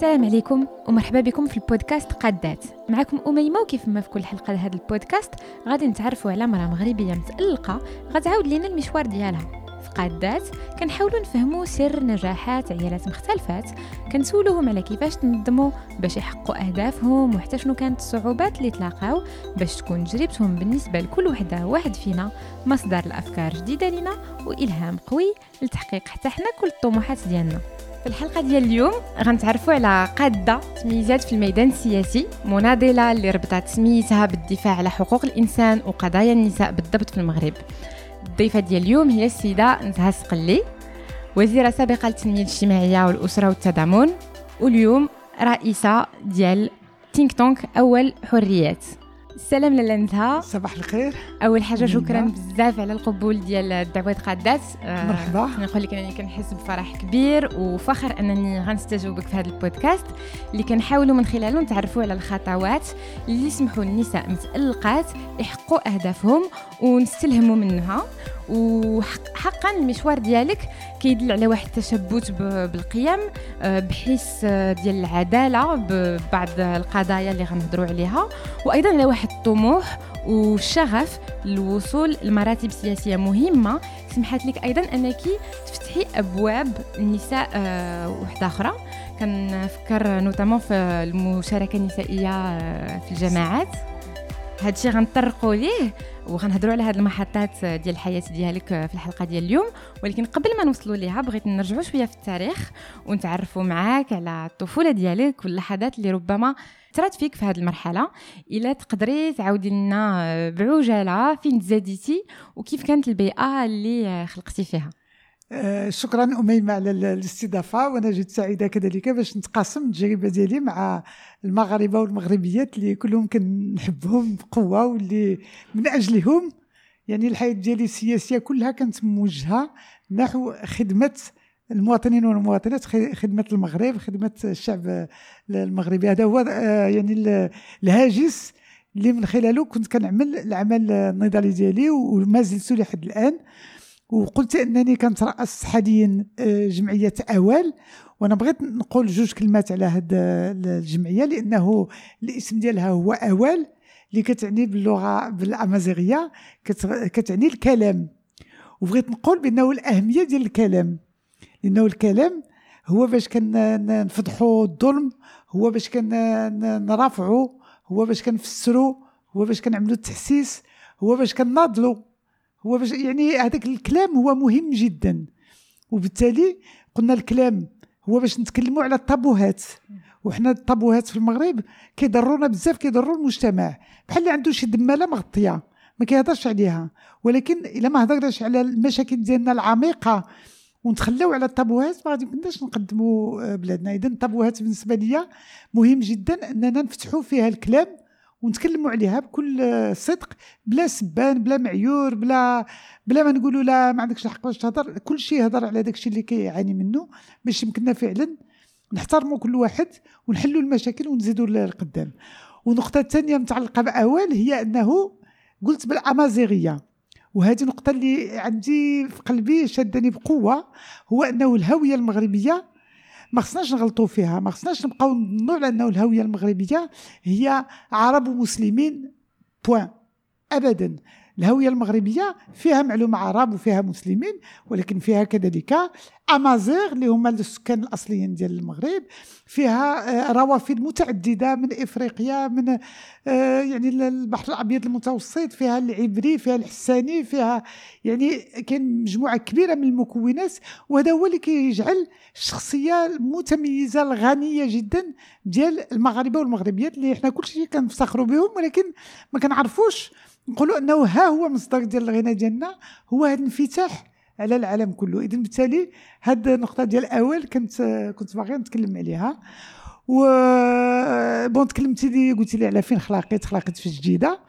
السلام عليكم ومرحبا بكم في البودكاست قادات. معكم أميمة وكيف ما في كل حلقة لهذا البودكاست غادي نتعرفوا على مرأة مغربية متألقة غتعاود لينا المشوار ديالها. في قادات كنحاولوا نفهموا سر نجاحات عيالات مختلفات كنسولوهم على كيفاش تنظموا باش يحققوا أهدافهم وحتى شنو كانت الصعوبات اللي تلاقاو باش تكون تجربتهم بالنسبة لكل وحدة واحد فينا مصدر الافكار جديدة لنا وإلهام قوي لتحقيق حتى حنا كل الطموحات ديالنا. في الحلقة ديال اليوم غنتعرفوا على قادة تميزات في الميدان السياسي. مناضلة اللي ربطت سميتها بالدفاع على حقوق الإنسان وقضايا النساء بالضبط في المغرب. الضيفة ديال اليوم هي السيدة نزهة سقلي وزيرة سابقة للتنمية الاجتماعية والأسرة والتضامن واليوم رئيسة ديال تينك تونك أول حريات. السلام لاله نزهه صباح الخير. أول حاجة شكرا بزاف على القبول ديال الدعوة قادات آه مرحبا. نقول لك أنني كنحس بفرح كبير وفخر أنني غنستجوبك في هذا البودكاست. اللي كنحاولوا من خلاله نتعرفوا على الخطوات اللي يسمحوا للنساء متالقات يحققوا أهدافهم ونستلهموا منها. وحقا المشوار ديالك كيدل على واحد التشبت بالقيم آه، بحيث آه، ديال العدالة ببعض القضايا اللي غنهضروا عليها وأيضا على واحد الطموح والشغف للوصول لمراتب سياسية مهمة. سمحت لك أيضا أنك تفتحي أبواب النساء آه، وحدة أخرى. كنفكر نوتامون في المشاركة النسائية في الجماعات هادشي غنطرقوا ليه. وغنهضروا على هاد المحطات ديال الحياة ديالك في الحلقة ديال اليوم. ولكن قبل ما نوصلوا ليها بغيت نرجعوا شوية في التاريخ ونتعرفوا معاك على الطفولة ديالك واللحظات اللي ربما ترات فيك في هذه المرحلة. إلا تقدري تعاودي لنا بعجالة فين تزاديتي وكيف كانت البيئة اللي خلقتي فيها؟ شكرا أميمة على الاستضافة وأنا جد سعيدة كذلك باش نتقاسم التجربة ديالي مع المغاربة والمغربيات اللي كلهم كنحبهم بقوة واللي من أجلهم يعني الحياة ديالي السياسية كلها كانت موجهة نحو خدمة المواطنين والمواطنات خدمة المغرب خدمة الشعب المغربي. هذا هو آه، يعني الهاجس اللي من خلاله كنت كنعمل العمل النضالي ديالي وما زلت لحد الآن. وقلت أنني كنترأس حاليا آه، جمعية أوال. وأنا بغيت نقول جوج كلمات على هذه الجمعية لأنه الاسم ديالها هو أوال اللي كتعني باللغة بالأمازيغية كتعني الكلام. وبغيت نقول بأنه الأهمية ديال الكلام لأنه الكلام هو باش كنفضحوا الظلم هو باش كنرافعوا هو باش كنفسروا هو باش كنعملوا التحسيس هو باش كناضلوا هو باش يعني هذاك الكلام هو مهم جدا. وبالتالي قلنا الكلام هو باش نتكلموا على الطابوهات. وحنا الطابوهات في المغرب كيضرونا بزاف كيضروا المجتمع. بحال اللي عنده شي دمالة مغطية ما كيهضرش عليها. ولكن إلا ما هضرناش على المشاكل ديالنا العميقة ونتخلاو على الطابوهات ما غادي كناش نقدموا آه، بلادنا. اذا الطابوهات بالنسبة لي مهم جدا أننا نفتحوا فيها الكلام ونتكلموا عليها بكل صدق بلا سبان بلا معيور بلا بلا ما نقولوا لا ما عندكش الحق باش تهضر كل شيء هضر على داك الشيء اللي كيعاني منه باش يمكننا فعلا نحترموا كل واحد ونحلوا المشاكل ونزيدوا للقدام. ونقطة الثانية متعلقة بأوال هي أنه قلت بالأمازيغية وهذه النقطة اللي عندي في قلبي شدني بقوة هو أنه الهوية المغربية ما خصناش نغلطوا فيها ما خصناش نبقاو نظنوا على أنه الهوية المغربية هي عرب ومسلمين بوان ابدا. الهوية المغربية فيها معلومة عرب وفيها مسلمين ولكن فيها كذلك أمازيغ اللي هما السكان الأصليين ديال المغرب فيها آه، روافد متعددة من إفريقيا من آه، يعني البحر الأبيض المتوسط فيها العبري فيها الحساني فيها يعني كاين مجموعة كبيرة من المكونات وهذا هو اللي كيجعل الشخصية المتميزة الغنية جدا ديال المغاربة والمغربيات اللي إحنا كل شيء كنفتخروا بهم ولكن ما كنعرفوش نقولوا أنه ها هو مصدر ديال الغنى ديالنا هو هذا الانفتاح على العالم كله. اذا بالتالي هاد النقطة ديال الأول كنت كنت باغي نتكلم عليها. و بون تكلمتي لي قلتي لي على فين خلاقيت خلاقيت في جديدة.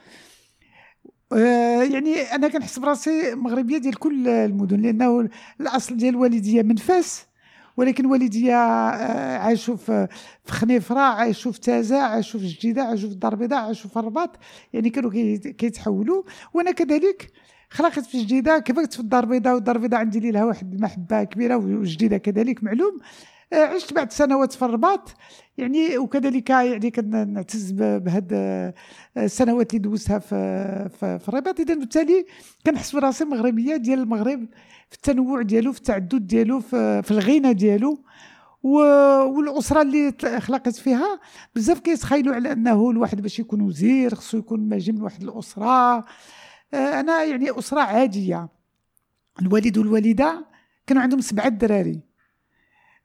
آه، يعني أنا كنحس براسي مغربية ديال كل المدن لأنه الأصل ديال الوالديه من فاس ولكن والديا آه، عاشوا في خنيفرة عاشوا في تازا عاشوا في جديدة عاشوا في الدار البيضاء عاشوا في الرباط. يعني كانوا كيتحولوا. وأنا كذلك خلقت في جديدة كبرت في الدار البيضاء؟ والدار البيضاء عندي لها واحد المحبه كبيرة وجديدة كذلك معلوم. عشت بعد سنوات في الرباط. يعني وكذلك يعني كنعتز بهاد آه، السنوات اللي دوزتها في في, الرباط. اذا بالتالي كنحس براسي مغربية ديال المغرب في التنوع ديالو في التعدد ديالو في, الغنى ديالو. والأسرة اللي خلقت فيها بزاف كيتخيلوا على أنه الواحد باش يكون وزير خصو يكون ماجي من واحد الأسرة. آه، أنا يعني أسرة عادية. الوالد والوالدة كانوا عندهم سبعة دراري. آه،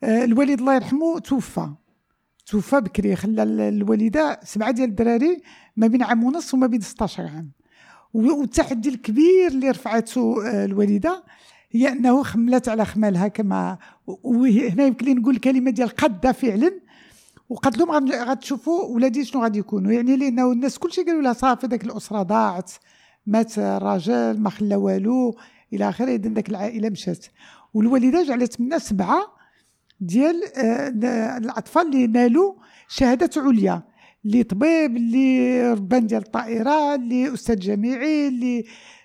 الوالد الله يرحمه توفى. توفى بكري خلى الوالدة سبعة ديال الدراري ما بين عام ونص وما بين 16 عام. والتحدي الكبير اللي رفعته آه، الوالدة هي أنه خملت على خمالها كما وهنا يمكن لي نقول الكلمة ديال قادة فعلا. وقالت لهم غتشوفوا ولادي شنو غادي يكونوا. يعني لأنه الناس كلشي قالوا لها صافي داك الأسرة ضاعت مات الراجل ما خلى والو إلى آخره اذا داك العائلة مشات. والوالدة جعلت منا سبعة ديال آه، الأطفال اللي نالوا شهادات عليا اللي طبيب اللي ربان ديال الطائرة اللي أستاذ جامعي اللي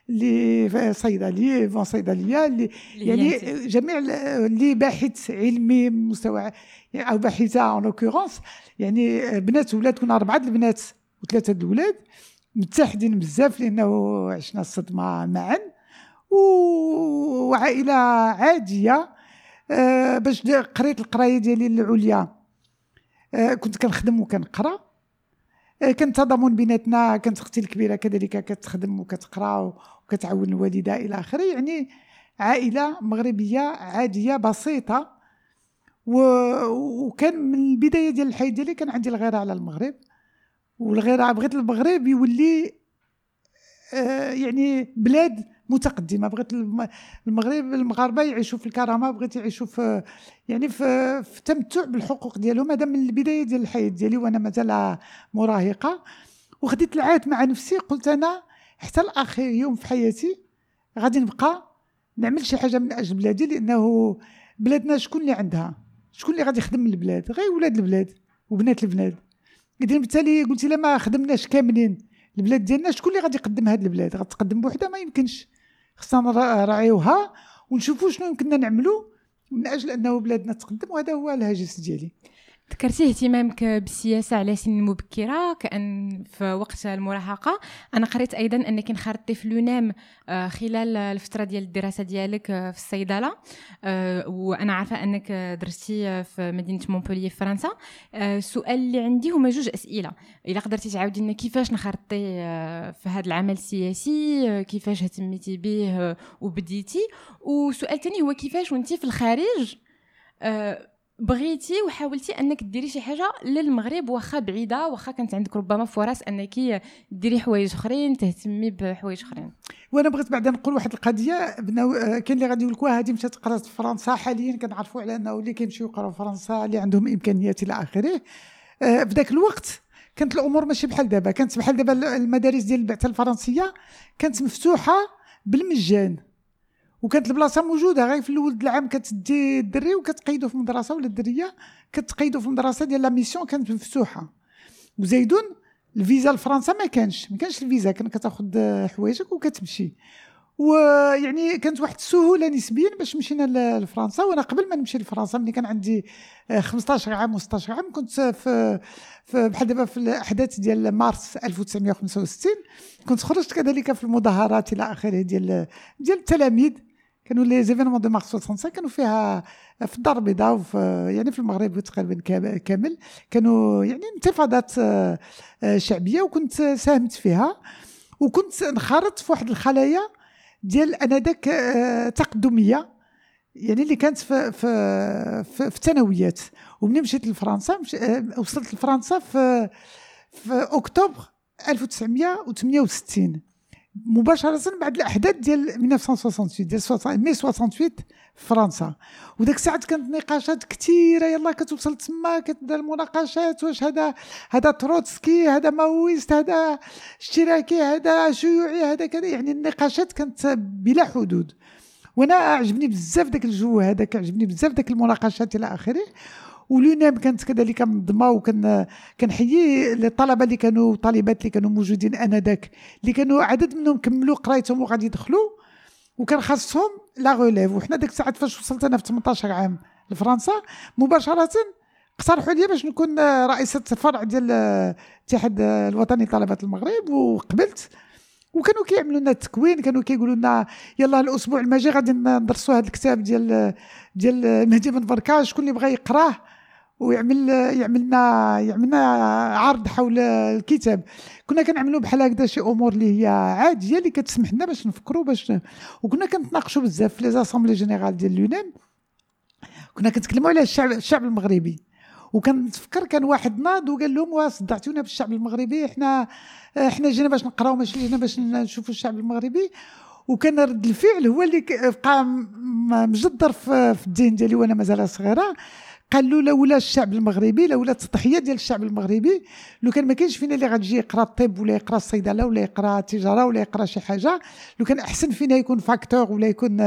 اللي صيدلي فون صيدلية اللي يعني جميع اللي باحث علمي مستوى أو باحثة اون اوكورونس يعني بنات ولاد كنا أربعة البنات وثلاثة الولاد متحدين بزاف لأنه عشنا الصدمة معا وعائلة عادية آه، باش قريت القراية ديالي العليا آه، كنت كنخدم وكنقرا. آه، كان تضامن بيناتنا كانت أختي الكبيرة كذلك كتخدم وكتقرا وكتعاون الوالدة إلى آخره. يعني عائلة مغربية عادية بسيطة. و... وكان من البداية ديال الحياة ديالي كان عندي الغيرة على المغرب. والغيره بغيت المغرب يولي آه يعني بلاد متقدمة بغيت المغرب المغاربة يعيشوا في الكرامة بغيت يعيشوا في يعني في, في تمتع بالحقوق ديالهم. هذا من البداية ديال الحياة ديالي وأنا مازال مراهقة. وخديت العهد مع نفسي. قلت أنا حتى لاخر يوم في حياتي غادي نبقى نعمل شي حاجة من أجل بلادي لأنه بلادنا شكون اللي عندها؟ شكون اللي غادي يخدم البلاد؟ غير ولاد البلاد وبنات البلاد اذا بالتالي قلت إلا ما خدمناش كاملين البلاد ديالنا شكون اللي غادي يقدم هذه البلاد؟ غتقدم بوحدها؟ ما يمكنش. خصنا نراعيوها ونشوفوا شنو يمكننا نعملوا من أجل أنه بلادنا تقدم وهذا هو الهاجس ديالي. ذكرتي اهتمامك بالسياسة على سن مبكره كأن في وقت المراهقة. أنا قريت أيضا أنك انخرطتي في لونام آه، خلال الفترة ديال الدراسة ديالك آه، في الصيدلة. آه، وأنا عارفة أنك درستي في مدينة مونبوليي في فرنسا. السؤال اللي عندي هما جوج أسئلة. إلا قدرتي تعاودي لنا كيفاش نخرطتي في هذا العمل السياسي كيفاش اهتميتي به وبديتي. وسؤال ثاني هو كيفاش وانت في الخارج بغيتي وحاولتي أنك ديري شي حاجة للمغرب واخا بعيدة واخا كانت عندك ربما فرص أنك ديري حوايج أخرين تهتمي بحوايج أخرين. وأنا بغيت بعدا نقول واحد القضية آه، كاين اللي غادي يقول لك هذه مشات قرات في فرنسا. حاليا كنعرفوا على أنه اللي كيمشيو يقراو فرنسا اللي عندهم إمكانيات إلى آخره. آه، في ذاك الوقت كانت الأمور ماشي بحال دابا. كانت بحال دابا المدارس ديال البعثة الفرنسية كانت مفتوحة بالمجان. وكانت البلاصة موجودة غير في الأول العام كتدي الدري وكتقيدو في المدرسة ولا الدرية كتقيدو في المدرسة ديال لا ميسيون كانت مفتوحة. وزيدون الفيزا لفرنسا ما كانش ما كانش الفيزا كان كتاخذ حوايجك وكتمشي. ويعني كانت واحد السهولة نسبيا باش مشينا لفرنسا وأنا قبل ما نمشي لفرنسا ملي كان عندي 15 عام و16 عام كنت في, في بحال دابا في الأحداث ديال مارس 1965 كنت خرجت كذلك في المظاهرات إلى آخره ديال ديال التلاميذ. كانوا لي زيفينمون دو مارس 65 كانوا فيها في الدار البيضاء وفي يعني في المغرب تقريبا كامل. كانوا يعني انتفاضات آه، آه، شعبية وكنت ساهمت فيها. وكنت انخرطت في واحد الخلايا ديال آنذاك آه، تقدمية يعني اللي كانت في في في, في الثانويات. ومنين مشيت لفرنسا مش وصلت لفرنسا في في أكتوبر 1968 مباشرة بعد الأحداث ديال 1968 ديال مي 68 في فرنسا. وداك الساعات كانت نقاشات كثيره يلا كتوصل تما كتبدا المناقشات واش هذا هذا تروتسكي هذا maoïste هذا اشتراكي هذا شيوعي هذا كذا يعني النقاشات كانت بلا حدود. وأنا عجبني بزاف داك الجو هذاك عجبني بزاف داك المناقشات إلى آخره. ولونام كانت كذلك منظمه وكان كنحيي الطلبة اللي كانوا طالبات اللي كانوا موجودين آنذاك اللي كانوا عدد منهم كملوا قرايتهم وغادي يدخلوا وكان خاصهم لا غوليف وحنا ديك الساعات فاش وصلت أنا في 18 عام لفرنسا مباشرة اقترحوا لي باش نكون رئيسة فرع ديال الاتحاد الوطني لطلبه المغرب وقبلت. وكانوا كيعملوا لنا التكوين كانوا كيقولوا لنا يلا الأسبوع الماجي غادي ندرسوا هذا الكتاب ديال ديال مهدي بن بركة شكون اللي بغى يقراه؟ ويعمل يعملنا يعملنا عرض حول الكتاب. كنا كنعملوا بحال هكذا شي أمور اللي هي عادية اللي كتسمح لنا باش نفكروا باش وكنا كنتناقشوا بزاف في لي جينيرال ديال اليونان. كنا كنتكلموا على الشعب الشعب المغربي. وكنتفكر كان واحد ناض وقال لهم صدعتونا بالشعب المغربي إحنا إحنا جينا باش نقراو ماشي جينا باش نشوفوا الشعب المغربي. وكان رد الفعل هو اللي بقى مجدر في الذهن ديالي وأنا مازال صغيرة. قال له لولا الشعب المغربي لولا التضحية ديال الشعب المغربي. لو كان ما كاينش فينا اللي غتجي يقرا الطب ولا يقرا الصيدلة ولا يقرا التجارة ولا يقرا شي حاجة لو كان أحسن فينا يكون facteur ولا يكون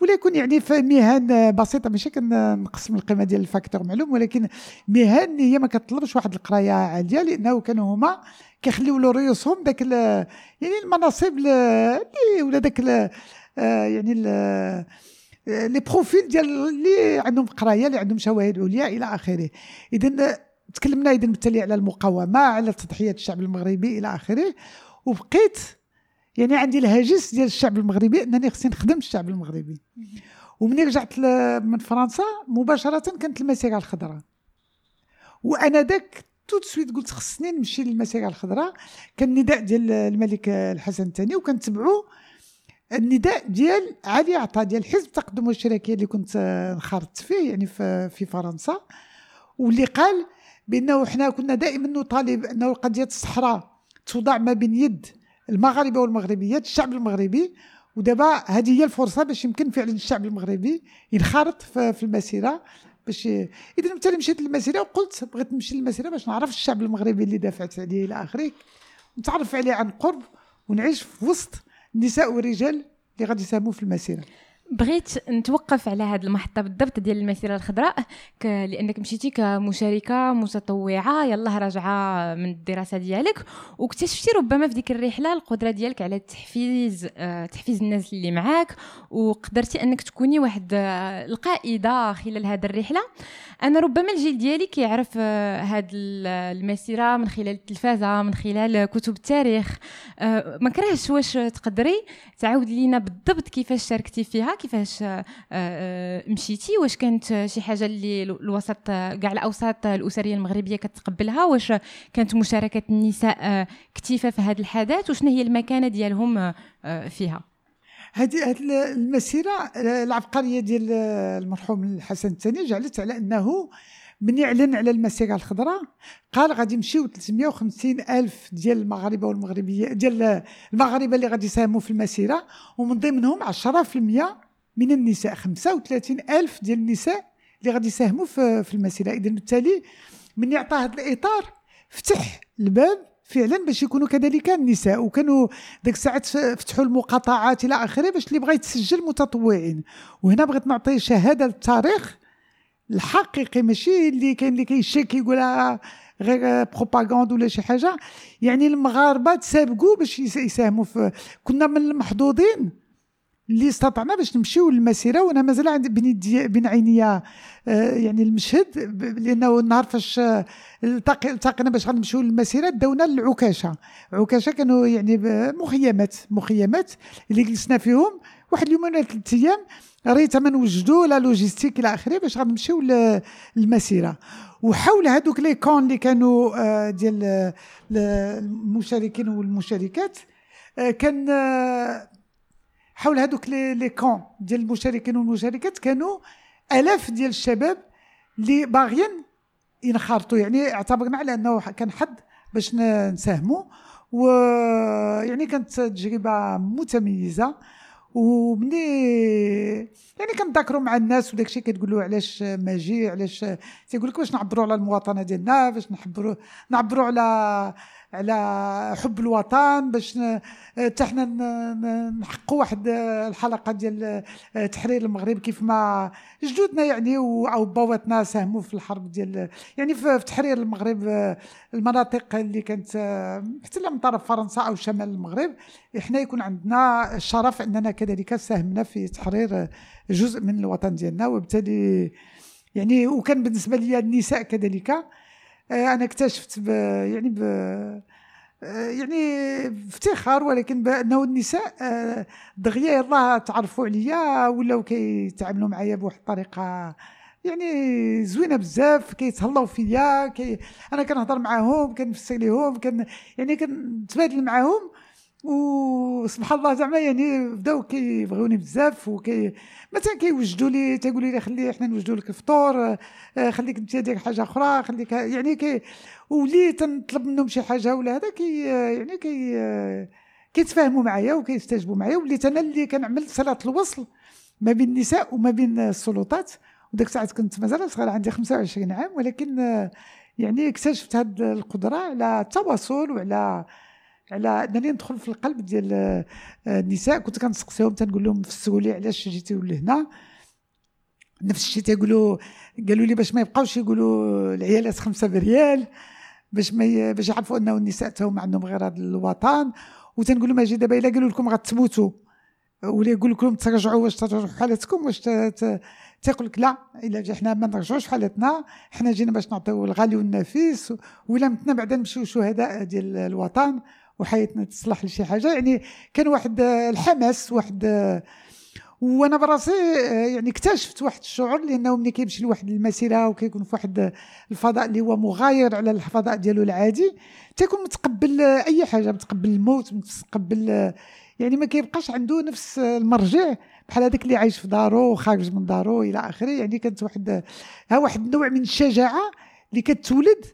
ولا يكون يعني في مهن بسيطة. ماشي كنقسم القيمة ديال ال facteur معلوم ولكن مهن هي ما كتطلبش واحد القراية عالية لأنه كانوا هما كيخليو لريوسهم داك يعني المناصب اللي ولا داك يعني les profils ديال اللي عندهم قراية اللي عندهم شواهد عليا إلى آخره. اذا تكلمنا اذا بالتالي على المقاومة على تضحية الشعب المغربي إلى آخره. وبقيت يعني عندي الهاجس ديال الشعب المغربي أنني خصني نخدم الشعب المغربي. ومني رجعت من فرنسا مباشرة كانت المسيرة الخضراء وأنا داك تو سويت قلت خصني نمشي للمسيرة الخضراء كان نداء ديال الملك الحسن الثاني وكنتبعوا النداء ديال علي عطا ديال حزب التقدم والشراكيه اللي كنت انخرطت فيه يعني في, في فرنسا. واللي قال بأنه إحنا كنا دائما نطالب أنه قضية الصحراء توضع ما بين يد المغاربه والمغربيات الشعب المغربي. ودابا هذه هي الفرصة باش يمكن فعلا الشعب المغربي ينخرط في المسيرة باش اذا بالتالي مشيت للمسيرة وقلت بغيت نمشي للمسيرة باش نعرف الشعب المغربي اللي دافعت عليه إلى آخره. نتعرف عليه عن قرب ونعيش في وسط النساء والرجال اللي غادي يساهموا في المسيره بغيت نتوقف على هذه المحطة بالضبط ديال المسيره الخضراء لأنك مشيتي كمشاركة متطوعة يلاه راجعة من الدراسة ديالك. واكتشفتي ربما في ديك الرحلة القدرة ديالك على التحفيز آه، تحفيز الناس اللي معاك وقدرتي أنك تكوني واحد آه، القائدة خلال هذه الرحلة. أنا ربما الجيل ديالي كيعرف هذه آه، المسيره من خلال التلفازة من خلال كتب التاريخ. ما كرهش واش تقدري تعاود لينا بالضبط كيفاش شاركتي فيها. كيفاش آه، آه، مشيتي؟ واش كانت شي حاجة اللي الوسط كاع الأوساط الأسرية المغربية كتقبلها؟ واش كانت مشاركة النساء آه، كثيفه في هذا الحدث وشنو هي المكانة ديالهم فيها؟ هذه المسيرة العبقرية ديال المرحوم الحسن الثاني جعلت على أنه من يعلن على المسيرة الخضراء قال غادي يمشيو 350 ألف ديال المغاربة والمغربية ديال المغاربة اللي غادي يساهموا في المسيرة ومن ضمنهم 10% من النساء 35 ألف ديال النساء اللي غادي يساهموا في, في المسيرة. اذا بالتالي من يعطى هذا الإطار فتح الباب فعلا باش يكونوا كذلك النساء وكانوا ديك الساعات فتحوا المقاطعات إلى آخره باش اللي بغى يتسجل متطوعين. وهنا بغيت نعطي شهادة للتاريخ الحقيقي ماشي اللي كاين اللي كيشك يقولها غير بروباغاند ولا شي حاجة. يعني المغاربة تسابقوا باش يساهموا في كنا من المحظوظين اللي استطعنا باش نمشيو للمسيرة وأنا مازال عندي بين بين عينيا آه، يعني المشهد لأنه النهار فاش آه، التقينا باش غنمشيو للمسيرة داونا للعكاشه عكاشة كانوا يعني مخيمات مخيمات اللي جلسنا فيهم. واحد اليومين ولا ثلاث أيام ريت ما نوجدوا la logistique إلى آخره باش غنمشيو للمسيرة. وحول هذوك لي كون اللي كانوا آه، ديال المشاركين والمشاركات كان حول هذوك لي كون ديال المشاركين والمشاركات كانوا آلاف ديال الشباب اللي باغيين ينخرطوا. يعني اعتبرنا على أنه كان حد باش نساهموا. ويعني كانت تجربة متميزة. ومني يعني كنتذاكروا مع الناس وداك الشيء كتقول له علاش ماجي علاش تيقول لك واش نعبروا على المواطنة ديالنا باش نحبروا نعبروا على على حب الوطن باش حتى حنا نحققوا واحد الحلقة ديال تحرير المغرب كيف ما جدودنا يعني أو بواتنا ساهموا في الحرب ديال يعني في تحرير المغرب المناطق اللي كانت محتله من طرف فرنسا أو شمال المغرب إحنا يكون عندنا الشرف أننا كذلك ساهمنا في تحرير جزء من الوطن ديالنا وبالتالي يعني وكان بالنسبة لي النساء كذلك أنا اكتشفت ب يعني ب آه، يعني افتخار ولكن بأنه النساء آه، دغيا يلاه تعرفوا عليا ولاو كيتعاملوا معايا بواحد الطريقة يعني زوينة بزاف كيتهلاو فيا كي أنا كنهضر معاهم كنفسر ليهم كن يعني كنتبادل معاهم وسبحان الله زعما يعني بداو كيبغيوني بزاف وكي مثلا كيوجدوا لي تيقولوا لي خلي حنا نوجدوا لك الفطور آه، خليك انت دير حاجة أخرى خليك يعني كي ولي تنطلب منهم شي حاجة ولا هذا كي يعني كي كيتفاهموا معايا وكيستجبوا معايا وليت أنا اللي كنعمل صله الوصل ما بين النساء وما بين السلطات. وديك الساعات كنت مازال صغيرة عندي 25 عام ولكن يعني اكتشفت هذه القدرة على التواصل وعلى على أنني ندخل في القلب ديال آه، النساء. كنت كنسقسيهم تنقول لهم فسروا لي علاش جيتيو لهنا. نفس الشيء تيقولوا قالوا لي باش ما يبقاوش يقولوا العيالات خمسة بريال باش ما باش يعرفوا أنه النساء تاهم عندهم غير هذا الوطن. وتنقول لهم أجي دابا إلا قالوا لكم غتموتوا ولا يقول لكم ترجعوا واش ترجعوا حالتكم واش تيقول لك لا إلا حنا ما نرجعوش حالتنا. حنا جينا باش نعطيو الغالي والنفيس ولا متنا بعدا نمشيو شهداء ديال الوطن. وحياتنا تصلح لشي حاجة. يعني كان واحد الحماس واحد وأنا براسي يعني اكتشفت واحد الشعور لأنه ملي كيمشي لواحد المسيرة وكيكون في واحد الفضاء اللي هو مغاير على الفضاء ديالو العادي تيكون متقبل أي حاجة متقبل الموت متقبل يعني ما كيبقاش عنده نفس المرجع بحال هذاك اللي عايش في دارو وخارج من دارو إلى آخره. يعني كانت واحد ها واحد النوع من الشجاعة اللي كتولد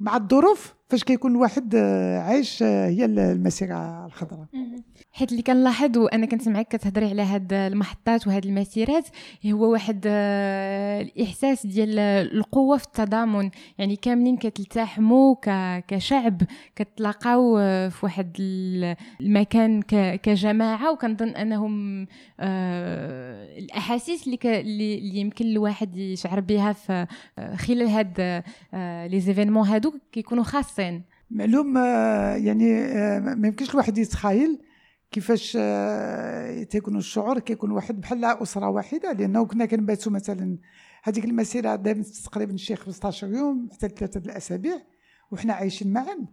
مع الظروف فاش كيكون الواحد آه، عايش آه، هي المسيرة الخضراء حيت اللي كنلاحظ وأنا كنت معك كتهضري على هاد المحطات وهاد المسيرات هو واحد آه، الإحساس ديال القوة في التضامن. يعني كاملين كتلتحموا كشعب كتلاقاو في واحد المكان كجماعة وكنظن أنهم الأحاسيس اللي اللي يمكن الواحد يشعر بها في خلال هاد لي زيفينمون هادو كيكونوا خاصين الصين. معلوم آه، يعني آه، ما يمكنش الواحد يتخيل كيفاش آه، تيكون الشعور كيكون واحد بحال أسرة واحدة لأنه كنا كنباتوا مثلا هذيك المسيرة دامت تقريبا شي 15 يوم حتى ثلاثة الأسابيع وحنا عايشين معا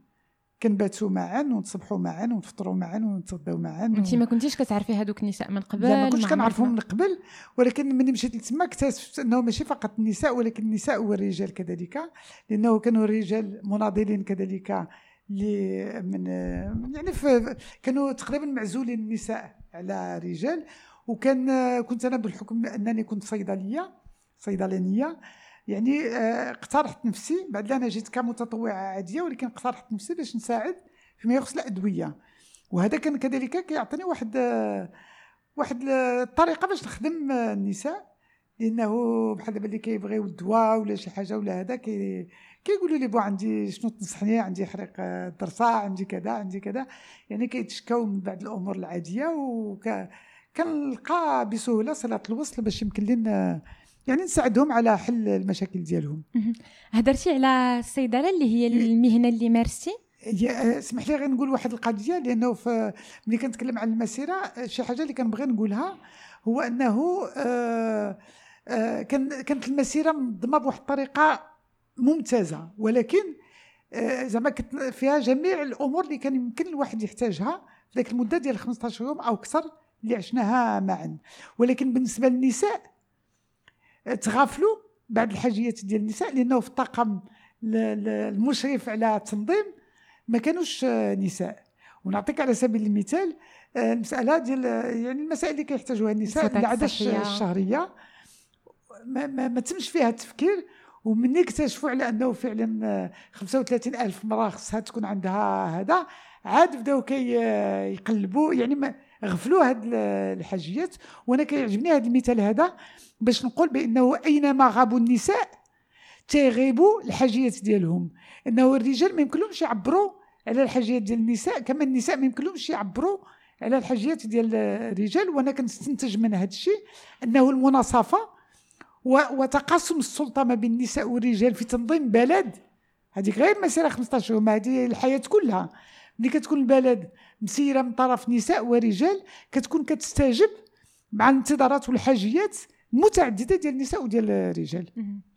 كنباتوا معا ونصبحوا معا ونفطروا معا ونتغداو معا انت ما كنتيش كتعرفي هذوك النساء من قبل؟ لا ما كنتش كنعرفهم من قبل ولكن ملي مشيت لتما اكتشفت انه ماشي فقط النساء ولكن النساء والرجال كذلك. لأنه كانوا الرجال مناضلين كذلك اللي من يعني كانوا تقريبا معزولين النساء على رجال. وكان كنت أنا بالحكم أنني كنت صيدلية صيدلانية. يعني آه، اقترحت نفسي بعد أنا جيت كمتطوعه عادية ولكن اقترحت نفسي باش نساعد فيما يخص الأدوية. وهذا كان كذلك كيعطيني واحد آه، واحد الطريقة باش نخدم النساء. لأنه بحال دابا اللي كيبغيو الدواء ولا شي حاجة ولا هذا كي كيقولوا لي bon عندي شنو تنصحني؟ عندي حريق الضرسه عندي كذا عندي كذا. يعني كيتشكاو من بعض الأمور العادية وك كنلقى بسهولة صلة الوصل باش يمكن لنا يعني نساعدهم على حل المشاكل ديالهم. هضرتي على الصيدلة اللي هي المهنة اللي مارستي؟ اسمح لي غير نقول واحد القضية لأنه ملي كنتكلم عن المسيرة شي حاجة اللي كنبغي نقولها هو أنه آه آه كانت المسيرة منظمة بواحد الطريقة ممتازة ولكن آه زعما كنت فيها جميع الأمور اللي كان يمكن الواحد يحتاجها في ذيك المدة ديال 15 يوم أو أكثر اللي عشناها معا. ولكن بالنسبة للنساء تغافلوا بعض الحاجيات ديال النساء لأنه في الطاقم المشرف على التنظيم ما كانوش نساء. ونعطيك على سبيل المثال آه، المسألة ديال يعني المسائل اللي كيحتاجوها النساء العاده الشهرية. ما, ما, ما تمش فيها التفكير. ومني اكتشفوا على أنه فعلا 35 ألف مراه خصها تكون عندها هذا. عاد بداو كي يقلبوا. يعني ما غفلوا هاد الحاجيات وأنا كيعجبني هذا المثال هذا باش نقول بأنه أينما غابوا النساء تيغيبوا الحاجيات ديالهم. أنه الرجال ما يمكنلهمش يعبروا على الحاجيات ديال النساء كما النساء ما يمكنلهمش يعبروا على الحاجيات ديال الرجال. وأنا كنستنتج من هذا الشيء أنه المناصفة وتقاسم السلطة ما بين النساء والرجال في تنظيم بلد. هذيك غير مسيره 15 يوم هذه الحياة كلها. ملي كتكون البلد مسيرة من طرف نساء ورجال كتكون كتستجب مع الانتظارات والحاجيات متعددة ديال النساء وديال الرجال.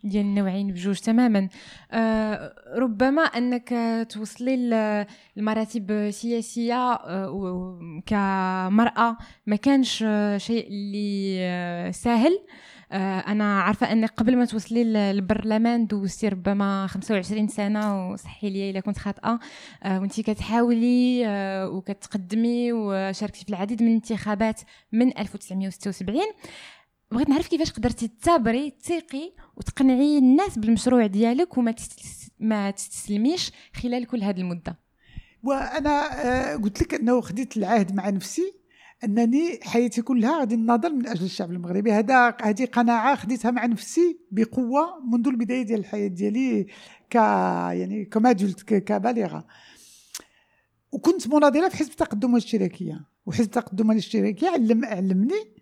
ديال النوعين بجوج تماما. آه ربما أنك توصلي المراتب السياسيه آه كمرأة ما كانش شيء اللي سهل آه أنا عارفة انك قبل ما توصلي للبرلمان دوزتي ربما 25 سنة وصحي لي إلا كنت خاطئة. آه وانت كتحاولي آه وكتقدمي وشاركتي في العديد من الانتخابات من 1976 بغيت نعرف كيفاش قدرتي تثابري تثيقي وتقنعي الناس بالمشروع ديالك وما ما تستسلميش خلال كل هذه المدة. وأنا آه، قلت لك أنه خديت العهد مع نفسي. أنني حياتي كلها غادي نناضل من أجل الشعب المغربي. هذا هذه قناعة خديتها مع نفسي بقوة منذ البداية ديال الحياة ديالي ك يعني كمادولت كبالغة. وكنت مناضلة في حزب التقدم والاشتراكية. وحزب التقدم والاشتراكية علم علمني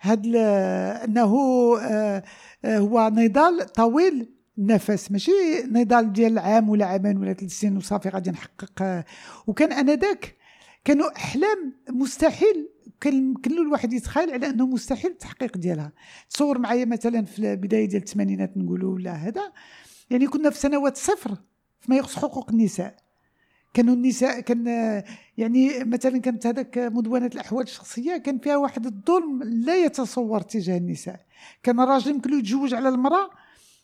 هاد أنه آه، آه، هو نضال طويل النفس ماشي نضال ديال عام ولا عامين ولا ثلاث سنين وصافي غادي نحقق. آه، وكان آنذاك كانوا أحلام مستحيل كان له الواحد يتخيل على أنه مستحيل التحقيق ديالها. تصور معايا مثلا في البداية ديال الثمانينات نقولوا ولا هذا يعني كنا في سنوات صفر فيما يخص حقوق النساء. كانوا النساء كان يعني مثلا كانت هذاك مدونة الأحوال الشخصية كان فيها واحد الظلم لا يتصور تجاه النساء. كان الراجل يمكن يتزوج على المرأة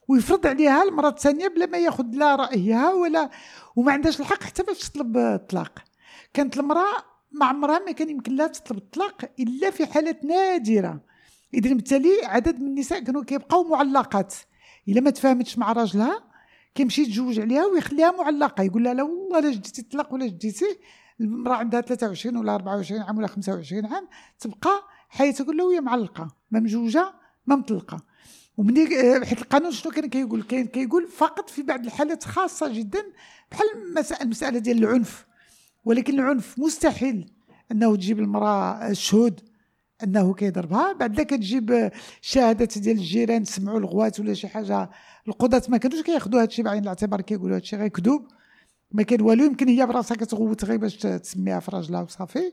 ويفرض عليها المرأة الثانية بلا ما ياخذ لا رأيها ولا وما عندهاش الحق حتى باش تطلب الطلاق كانت المرأة مع عمرها ما كان يمكن لها تطلب الطلاق إلا في حالات نادرة. اذا بالتالي عدد من النساء كانوا كيبقاو معلقات. إلا ما تفاهمتش مع راجلها كيمشي يتزوج عليها ويخليها معلقة. يقول لها لا والله لا جديتي الطلاق ولا جديتي المرأة عندها 23 ولا 24 عام ولا 25 عام تبقى حياتها كلها وهي معلقة ما مجوجه ما مطلقة. ومني حيت القانون شنو كان كيقول؟ كان كيقول فقط في بعض الحالات خاصة جدا بحال المسألة ديال العنف. ولكن العنف مستحيل أنه تجيب المرأة الشهود أنه كيضربها. بعد ذاك تجيب شهادات ديال الجيران سمعوا الغوات ولا شي حاجة. القضاة ما كانوش كياخذوا هادشي بعين الاعتبار كيقولوا هادشي غير كذوب. ما كان والو يمكن هي براسها كتغوت غير باش تسميها في راجلها وصافي.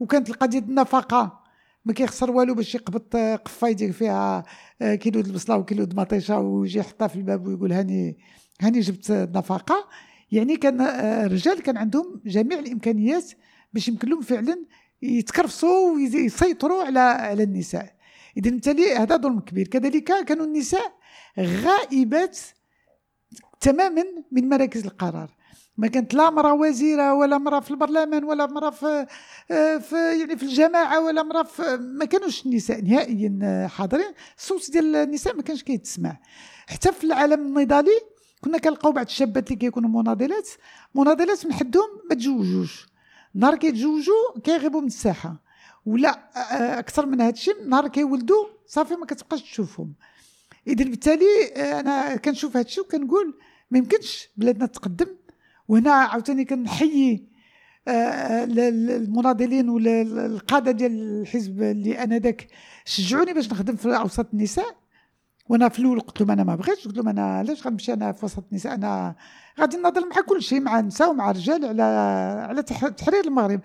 وكانت القضية النفقه ما كيخسر والو باش يقبط قفة يدير فيها آه، كيلو البصلة وكيلو المطيشة ويجي يحطها في الباب ويقول هاني هاني جبت النفقه يعني كان آه، الرجال كان عندهم جميع الإمكانيات باش يمكن لهم فعلا يتكرفصوا ويسيطروا على على النساء. اذا بالتالي هذا ظلم كبير. كذلك كانوا النساء غائبات تماما من مراكز القرار. ما كانت لا مرأة وزيرة ولا مرأة في البرلمان ولا مرأة في, في يعني في الجماعة ولا مرأة في ما كانوش النساء نهائيا حاضرين. الصوت ديال النساء ما كانش كيتسمع. حتى في العالم النضالي كنا كنلقاو بعض الشابات اللي كيكونوا مناضلات مناضلات من حدهم ما تزوجوش نهار كيتزوجوا كيغيبوا من الساحة. ولا أكثر من هذا الشيء نهار كيولدوا صافي ما كتبقاش تشوفهم. اذا بالتالي أنا كنشوف هذا الشيء وكنقول ما يمكنش بلادنا تقدم. وهنا عاوتاني كنحيي المناضلين ولا القادة ديال الحزب اللي أنا ذاك شجعوني باش نخدم في اوسط النساء. وأنا في الأول قلت لهم أنا ما بغيتش قلت لهم أنا علاش غنمشي أنا في وسط النساء؟ أنا غادي نناضل مع كل شيء مع النساء ومع الرجال على على تحرير المغرب.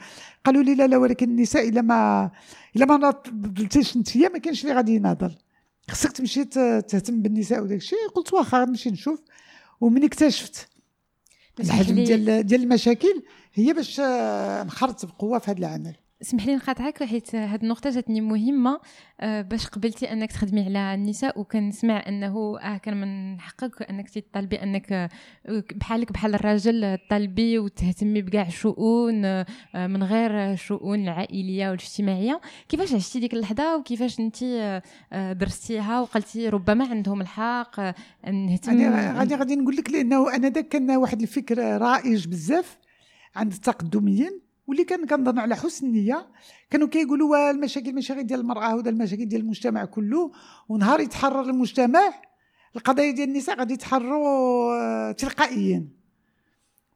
قالوا لي لا لا ولكن النساء إلا ما إلا ما ناضلتيش أنت ما كاينش اللي غادي يناضل. خصك تمشي تهتم بالنساء وداك الشيء. قلت واخا غنمشي نشوف. ومن اكتشفت. الحجم ديال ديال المشاكل هي باش نخرط بقوة في هذا العمل. اسمح لي نقاطعك حيت هذه النقطة جاتني مهمة آه، باش قبلتي أنك تخدمي على النساء وكنسمع أنه آه كان من حقك أنك تطالبي أنك آه، بحالك بحال الراجل تطالبي وتهتمي بكاع الشؤون آه، من غير الشؤون العائليه والاجتماعية. كيفاش عشتي ديك اللحظة؟ وكيفاش أنت درستيها؟ وقلتي ربما عندهم الحق نهتم غادي غادي نقول لك لأنه أنا ذاك كان واحد الفكر رائج بزاف عند التقدميين. واللي كان كنظن على حسن النية كانوا كيقولوا المشاكل ماشي ديال المرأة ولا المشاكل ديال المجتمع كله ونهار يتحرر المجتمع القضايا ديال النساء غادي يتحرروا آه، تلقائيا.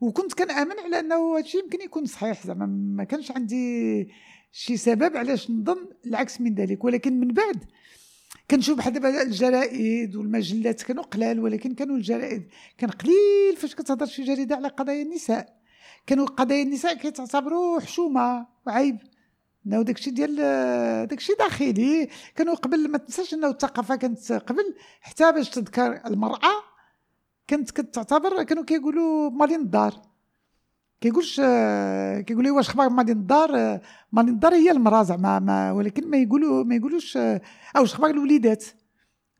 وكنت كنآمن على أنه هادشي يمكن يكون صحيح زعما ما كانش عندي شي سبب علاش نظن العكس من ذلك. ولكن من بعد كنشوف بحال دابا الجرائد والمجلات كانوا قلال ولكن كانوا الجرائد كان قليل فاش كتهضر شي جريدة على قضايا النساء. كانوا قضايا النساء كيتعتبروا حشومة وعيب. انه داكشي ديال داكشي داخلي كانوا قبل ما تنساش إنه الثقافة كانت قبل حتى باش تذكر المرأة كانت كتعتبر كانوا كيقولوا مالين الدار كيقولش كيقول لي واش خبار مالين الدار مالين الدار هي المرأة زعما ما ولكن ما يقولوا ما يقولوش أو واش خبار الوليدات؟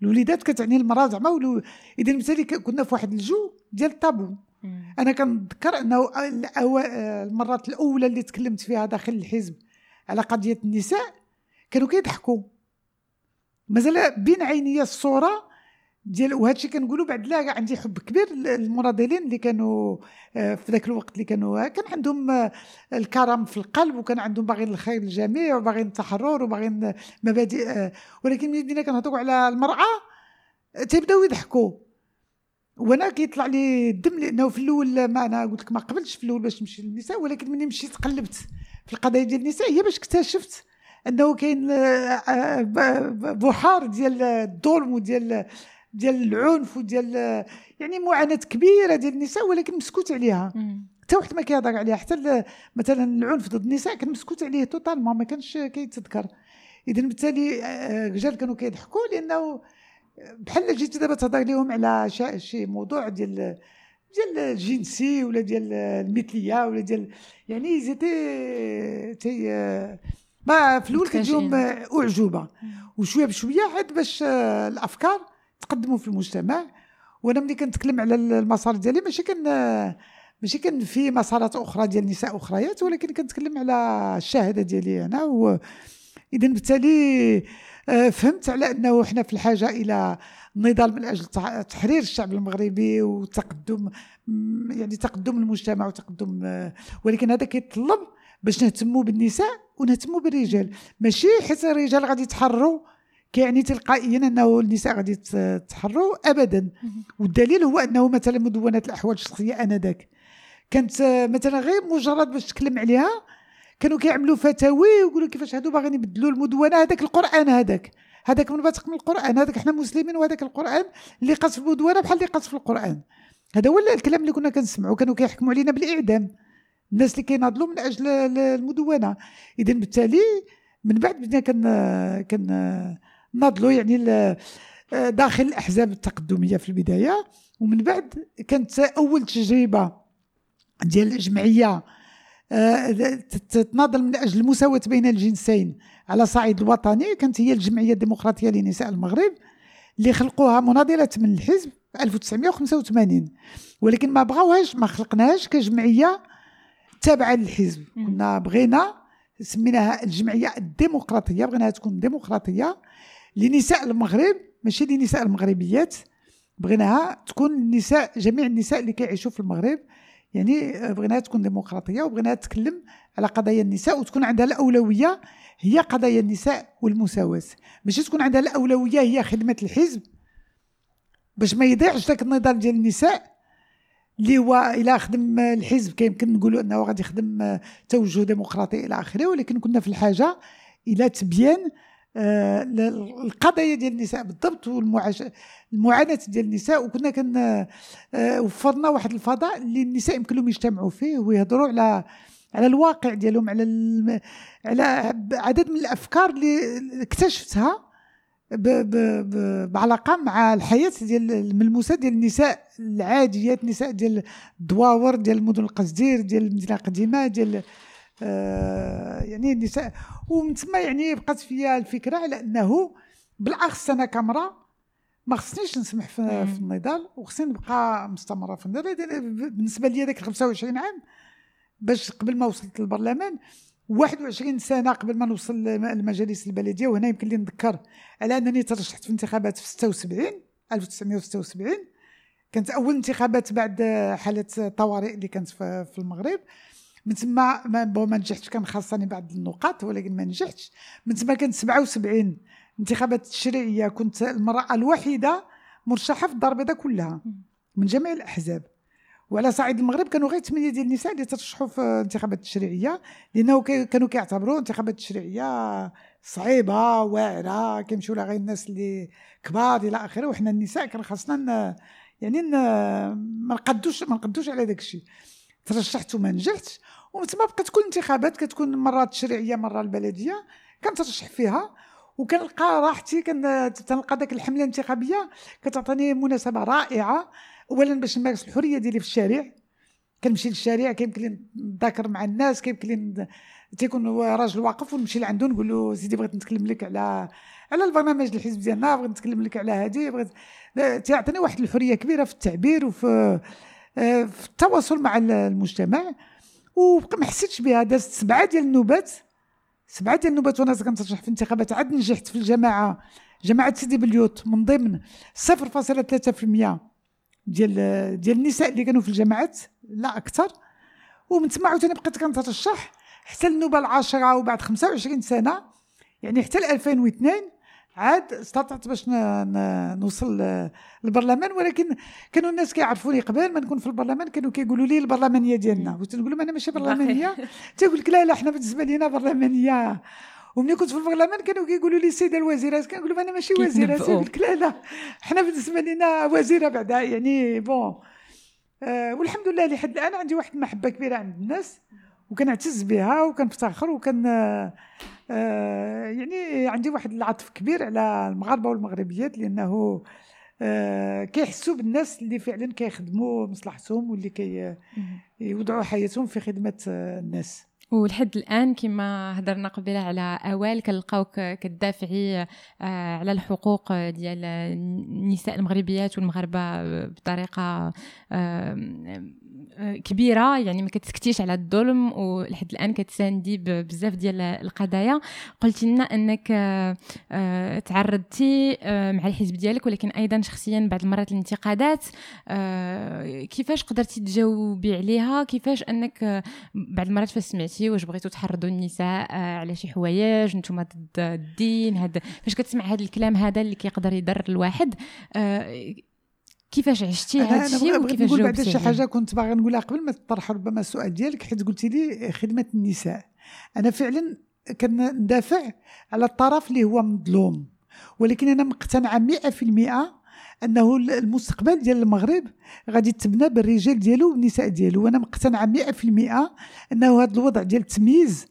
الوليدات كتعني المرأة زعما إذا مثالي كنا في واحد الجو ديال الطابو أنا كنتذكر أنه المرات الأولى اللي تكلمت فيها داخل الحزب على قضية النساء كانوا كيضحكوا. مازال بين عيني الصورة ديال وهذا الشيء كنقولوا بعد لا عندي حب كبير للمناضلين اللي كانوا آه، في ذاك الوقت اللي كانوا كان عندهم آه، الكرم في القلب وكان عندهم باغيين الخير للجميع وباغيين التحرر وباغيين مبادئ آه، ولكن ملي بدينا كنهضروا على المرأة تيبداو يضحكوا. وأنا كيطلع لي الدم لأنه في الأول ما أنا قلت لك ما قبلتش في الأول باش نمشي للنساء ولكن ملي مشيت قلبت في القضايا ديال النساء هي باش اكتشفت انه كاين بحار ديال الظلم وديال ديال العنف وديال يعني معاناة كبيرة ديال النساء ولكن مسكوت عليها. حتى واحد ما كيهضر عليها حتى مثلا العنف ضد النساء كان مسكوت عليه توتالمون ما كانش كيتذكر. اذا بالتالي الرجال كانوا كيضحكوا لأنه بحال جيتي دابا تهضر لهم على شي موضوع ديال ديال الجنسي ولا ديال المثلية ولا ديال يعني زيتي تي ما في الأول كتجيهم أعجوبة. وشوية بشوية عاد باش الأفكار تقدموا في المجتمع. وأنا ملي كنتكلم على المسار ديالي ماشي كان ماشي كان في مسارات أخرى ديال نساء أخريات ولكن كنتكلم على الشهادة ديالي أنا. و اذا بالتالي فهمت على أنه إحنا في الحاجة إلى النضال من أجل تحرير الشعب المغربي وتقدم يعني تقدم المجتمع وتقدم آه، ولكن هذا كيتطلب باش نهتموا بالنساء ونهتموا بالرجال. ماشي حيت الرجال غادي يتحرروا كيعني تلقائيا أنه النساء غادي يتحروا ابدا. والدليل هو أنه مثلا مدونات الأحوال الشخصية آنذاك. كانت مثلا غير مجرد باش تكلم عليها كانوا كيعملوا فتاوي ويقولوا كيفاش هادو باغيين يبدلوا المدونة. هذاك القرآن هذاك. هذاك منبثق من القرآن. هذاك إحنا مسلمين وهذاك القرآن اللي قص في المدونة بحال اللي قص في القرآن. هذا هو الكلام اللي كنا كنسمعوا. كانوا كيحكموا علينا بالإعدام. الناس اللي كيناضلوا من أجل المدونة. اذا بالتالي من بعد بدنا كن كن ناضلوا يعني داخل الأحزاب التقدمية في البداية. ومن بعد كانت أول تجربة ديال الجمعيه تتناضل من أجل المساواة بين الجنسين على صعيد الوطني كانت هي الجمعية الديمقراطية لنساء المغرب اللي خلقوها مناضلة من الحزب في 1985 ولكن ما بغاوهاش ما خلقناهاش كجمعية تابعة للحزب. كنا بغينا سميناها الجمعية الديمقراطية بغيناها تكون ديمقراطية لنساء المغرب ماشي لنساء المغربيات. بغيناها تكون النساء جميع النساء اللي كيعيشوا في المغرب. يعني بغيناها تكون ديمقراطية وبغيناها تتكلم على قضايا النساء وتكون عندها الأولوية هي قضايا النساء والمساواة. ماشي تكون عندها الأولوية هي خدمة الحزب باش ما يضيعش ذاك النضال ديال النساء اللي هو إلى خدم الحزب. كيمكن نقولوا أنه غادي يخدم توجه ديمقراطي إلى آخره ولكن كنا في الحاجة إلى تبيان آه، القضايا ديال النساء بالضبط والمعاناه ديال النساء. وكنا كن آه، وفرنا واحد الفضاء اللي النساء يمكن لهم يجتمعوا فيه ويهضروا على على الواقع ديالهم على على عدد من الأفكار اللي اكتشفتها بعلاقة مع الحياة ديال الملموسة ديال النساء العاديات النساء ديال الدواور ديال المدن القصدير ديال المدينة القديمة ديال آه يعني النساء ومن ثم يعني بقات فيا الفكرة على أنه بالاخص أنا كامراه ما خصنيش نسمح في, في النضال وخصني نبقى مستمرة في النضال. بالنسبة لي ذاك 25 عام باش قبل ما وصلت للبرلمان 21 سنة قبل ما نوصل لمجالس البلدية. وهنا يمكن لي نذكر على أنني ترشحت في انتخابات في 76 1976 كانت أول انتخابات بعد حالة طوارئ اللي كانت في المغرب. من تما ما, ما نجحتش كان خاصني بعض النقاط ولكن ما نجحتش. من تما كانت 77 انتخابات التشريعيه كنت المرأة الوحيدة مرشحة في الدار البيضاء كلها من جميع الأحزاب. وعلى صعيد المغرب كانوا غير ثمانيه ديال النساء اللي ترشحوا في الانتخابات التشريعيه لأنه كانوا كيعتبروا الانتخابات التشريعيه صعيبة واعرة كيمشيو لها غير الناس اللي كبار إلى آخره وحنا النساء كان خاصنا يعني ما نقدوش ما نقدوش على داك الشيء ترشحت وما نجحتش ومن بقات تكون انتخابات كتكون مرات التشريعيه مره البلدية كنترشح فيها. وكنلقى راحتي كنلقى داك الحملة الانتخابية كتعطيني مناسبة رائعة اولا باش نمارس الحرية ديالي في الشارع. كنمشي للشارع كيمكن لي نذاكر مع الناس كيمكن لي تيكون راجل واقف ونمشي لعندو نقول له سيدي بغيت نتكلم لك على على البرنامج الحزب ديالنا بغيت نتكلم لك على هذه بغيت تعطيني واحد الحرية كبيرة في التعبير وفي في التواصل مع المجتمع. وما حسيتش بها. دازت سبعة ديال النوبات سبعة ديال النوبات وأنا كنترشح في الانتخابات عاد نجحت في الجماعه جماعة سيدي بليوت من ضمن 0.3% ديال ديال النساء اللي كانوا في الجامعات لا أكثر. ومن تما عاوتاني بقيت كنترشح حتى النوبة العاشرة وبعد 25 سنة يعني حتى 2002 عاد استطعت باش نوصل للبرلمان ولكن كانوا الناس كيعرفوني قبل ما نكون في البرلمان كانوا كيقولوا لي البرلمانية ديالنا. قلت نقول لهم أنا ماشي برلمانية. تيقول لك لا لا حنا بالنسبة لينا برلمانية. وملي كنت في البرلمان كانوا كيقولوا لي السيده الوزيره كنقول لهم أنا ماشي وزيرة. تيقول لك لا لا حنا بالنسبة لينا وزيرة بعدا يعني بون آه والحمد لله لحد الآن عندي واحد المحبة كبيرة عند الناس. وكنعتز بها وكنفتخر وكن آه يعني عندي واحد العطف كبير على المغاربة والمغربيات لأنه آه كيحسوا بالناس اللي فعلا كيخدموا مصلحتهم واللي كيوضعوا حياتهم في خدمة الناس. ولحد الآن كما هضرنا قبيله على أوال كنلقاوك كتدافعي آه، على الحقوق ديال النساء المغربيات والمغاربة بطريقة كبيرة يعني ما كتسكتيش على الظلم ولحد الآن كتساندي بزاف ديال القضايا. قلتي لنا أنك آه، تعرضتي آه، مع الحزب ديالك ولكن أيضا شخصيا بعض المرات الانتقادات آه، كيفاش قدرتي تجاوبي عليها؟ كيفاش أنك بعض المرات فاش سمعتي واش بغيتوا تحرضوا النساء على شي حوايج نتوما ضد الدين هذا فاش كتسمع هذا الكلام هذا اللي كيقدر يضر الواحد؟ كيفاش عشتي هذا الشيء وكيفاش نقول بعد شي حاجة كنت باغي نقولها قبل ما تطرح ربما السؤال ديالك حيت قلتي لي خدمة النساء. أنا فعلا كندافع على الطرف اللي هو مظلوم ولكن أنا مقتنعة 100% أنه المستقبل ديال المغرب غادي تبنى بالرجال ديالو والنساء ديالو. وأنا مقتنعة 100% أنه هذا الوضع ديال التمييز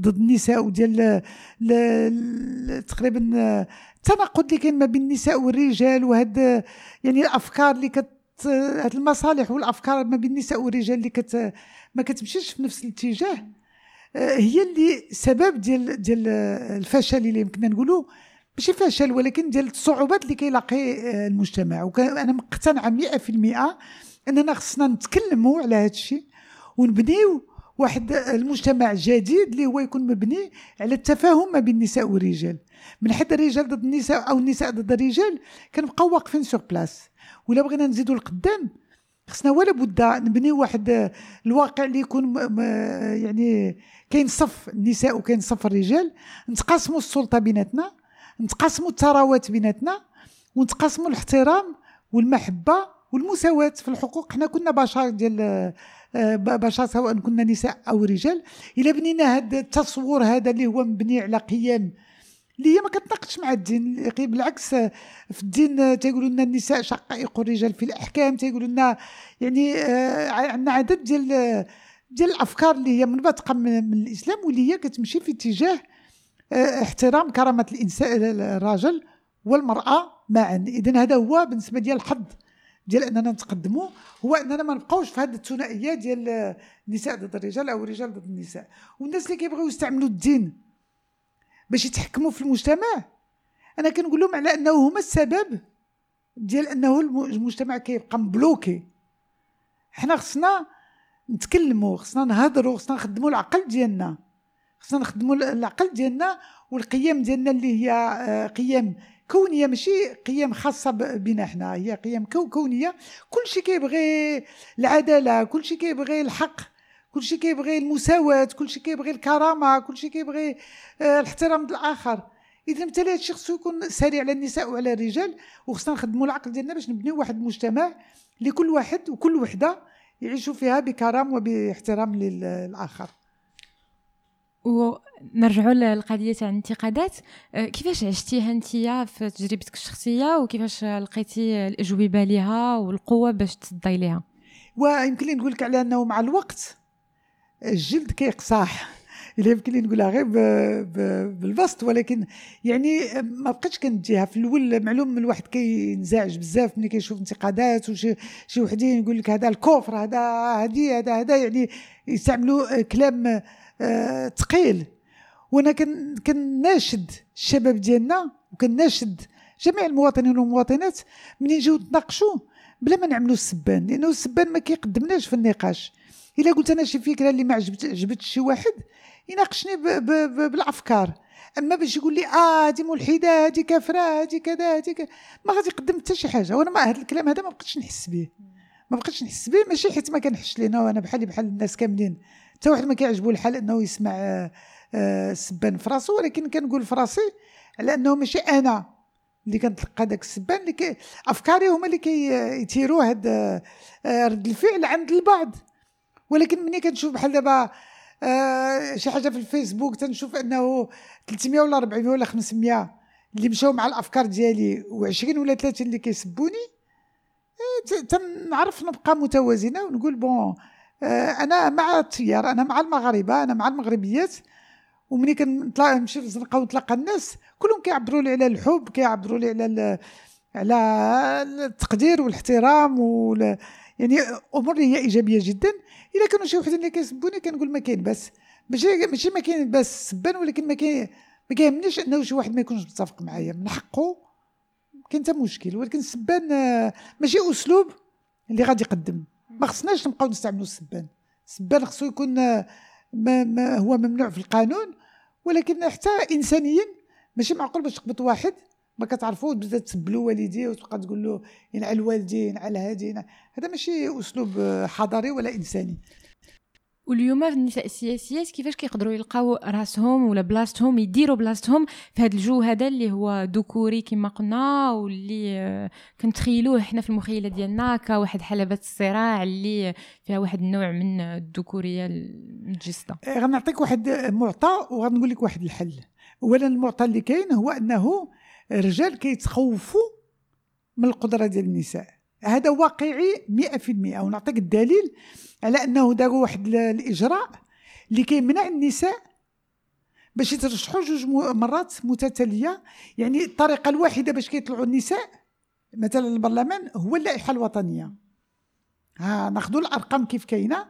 ضد النساء وديال تقريبا التناقض اللي كاين ما بين النساء والرجال وهاد يعني الأفكار اللي كت هاد المصالح والأفكار ما بين النساء والرجال اللي كت ما كتمشيش في نفس الاتجاه آه، هي اللي سبب ديال ديال الفشل اللي يمكن نقولوا ماشي فشل ولكن ديال الصعوبات اللي كيلاقي آه، المجتمع. وأنا مقتنعة 100% أننا خصنا نتكلموا على هذا الشيء ونبنيو واحد المجتمع جديد اللي هو يكون مبني على التفاهم ما بين النساء والرجال. من حد الرجال ضد النساء أو النساء ضد الرجال كنبقاو واقفين sur place ولا بغينا نزيدوا لقدام خصنا ولا بد نبنيو واحد الواقع اللي يكون يعني كاين صف النساء وكاين صف الرجال. نتقاسموا السلطة بيناتنا نتقاسموا الثروات بيناتنا ونتقاسموا الاحترام والمحبة والمساواة في الحقوق. حنا كنا بشر ديال بشر سواء كنا نساء أو رجال. إلا بنينا هذا التصور هذا اللي هو مبني على قيم اللي هي ما كتناقش مع الدين؟ بالعكس في الدين تيقولوا لنا النساء شقائق الرجال في الأحكام تيقولوا لنا يعني آه، عندنا عدد ديال ديال الأفكار اللي هي منبثقه من الإسلام واللي هي كتمشي في اتجاه آه، احترام كرامة الإنسان الرجل والمرأة معا. اذا هذا هو بالنسبة ديال الحظ ديال أننا نتقدموا هو أننا ما نبقاوش في هذه الثنائية ديال النساء ضد الرجال أو الرجال ضد النساء. والناس اللي كيبغيو يستعملوا الدين باش يتحكموا في المجتمع. أنا كنقول لهم على أنه هما السبب ديال أنه المجتمع كيبقى مبلوكي. حنا خصنا نتكلموا خصنا نهضروا خصنا نخدموا العقل ديالنا. خصنا نخدموا العقل ديالنا والقيم ديالنا اللي هي آه، قيم كونية ماشي قيم خاصة بنا حنا هي قيم كونية. كل شيء كيبغي العدالة كل شيء كيبغي الحق. كل شيء كيبغي المساواة كل شيء كيبغي الكرامة كل شيء كيبغي آه، الاحترام الآخر إذا بالتالي هذا الشيء خصو يكون ساري على النساء وعلى الرجال وخصنا نخدموا العقل ديالنا باش نبنيو واحد المجتمع لكل واحد وكل وحدة يعيشوا فيها بكرم وباحترام للآخر. ونرجعوا للقضية تاع الانتقادات. آه، كيفاش عشتيها انت في تجربتك الشخصية؟ وكيفاش لقيتي الأجوبة لها والقوة باش تصدي ليها؟ ويمكن لي نقول لك على أنه مع الوقت الجلد كيقصاح إلا يمكن لي نقولها غير بالبسط ولكن يعني ما بقيتش كنديها في الأول معلوم الواحد كينزعج بزاف ملي كيشوف انتقادات وشي شي وحدين يقول لك هذا الكفر هذا هذه هذا هذا يعني يستعملوا كلام ثقيل. وأنا كناشد الشباب ديالنا وكناشد جميع المواطنين والمواطنات من نجيو نتناقشوا بلا ما نعملوا السبان لأنه السبان ما كيقدمناش في النقاش. إلا قلت أنا شي فكرة اللي ما عجبت عجبت شي واحد يناقشني بالأفكار. أما باش يقول لي آه هذه ملحدة هذه كافرة هذه كذا هذه ما غادي يقدم حتى شي حاجة. وأنا ما هذا الكلام هذا ما بقيتش نحس به. ما بقيتش نحس به ماشي حيت ما كنحسش لينا وأنا بحالي بحال الناس كاملين. حتى واحد ما كيعجبو الحال أنه يسمع السبان آه، آه، في راسو ولكن كنقول في راسي على أنه ماشي أنا اللي كنتلقى داك السبان اللي كي أفكاري هما اللي كيثيروا هاد آه، رد الفعل عند البعض. ولكن ملي كنشوف بحال دابا آه شي حاجة في الفيسبوك تنشوف أنه 300 ولا 400 ولا 500 اللي مشاو مع الأفكار ديالي و20 ولا 30 اللي كيسبوني آه تنعرف نبقى متوازنة ونقول bon آه أنا مع التيار أنا مع المغاربة أنا مع المغربيات ومني في الزنقه ونتلاقى الناس كلهم كيعبروا لي على الحب كيعبروا لي على على التقدير والإحترام وال يعني أمور هي إيجابية جدا. إلا كانوا شي وحدين اللي كيسبوني كنقول ما كاين بس ماشي ماشي ما كاين بس سبان ولكن ما كاين ما كيهمنيش أنه شي واحد ما يكونش متفق معايا. من حقه كاين حتى مشكل ولكن السبان ماشي أسلوب اللي غادي يقدم. ما خصناش نبقاو نستعملوا السبان. السبان خصو يكون ما ما هو ممنوع في القانون ولكن حتى انسانيا ماشي معقول باش تقبط واحد ما كتعرفوش تبدا تسبلو والديه وتبقى تقول له ينعل الوالدين على هذه هذا ماشي أسلوب حضاري ولا إنساني. واليوم النساء السياسيات كيفاش كيقدروا يلقاو راسهم ولا بلاصتهم يديروا بلاصتهم في هذا الجو هذا اللي هو ذكوري كما قلنا واللي كنتخيلوه حنا في المخيلة ديالنا كواحد حلبة الصراع اللي فيها واحد النوع من الذكوريه المتجسده إيه، غنعطيك واحد معطى وغنقول لك واحد الحل. اولا المعطى اللي كاين هو أنه الرجال كيتخوفوا من القدرة ديال النساء. هذا واقعي 100% ونعطيك الدليل على أنه داروا واحد الإجراء اللي كيمنع النساء باش يترشحوا جوج مرات متتالية. يعني الطريقة الواحدة باش كيطلعوا النساء مثلا البرلمان هو اللائحة الوطنية. ها ناخذوا الأرقام كيف كاينة.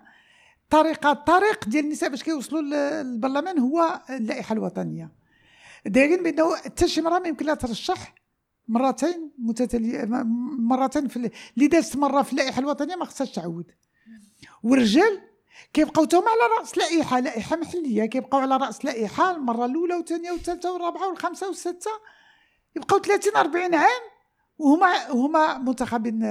طريقه الطريق ديال النساء باش كيوصلوا للبرلمان هو اللائحة الوطنية. دايرين بأنه حتى شي مراه ما يمكن لها ترشح. مرتين متتاليه مرتين في اللي دازت مرة في اللائحة الوطنية ما خصهاش تعود والرجال كيبقاو توما على رأس لائحة لائحة محلية كيبقاو على رأس لائحة المرة الأولى والثانية والثالثة والرابعة والخامسة والسادسه يبقاو 30 40 عام وهما هما منتخبين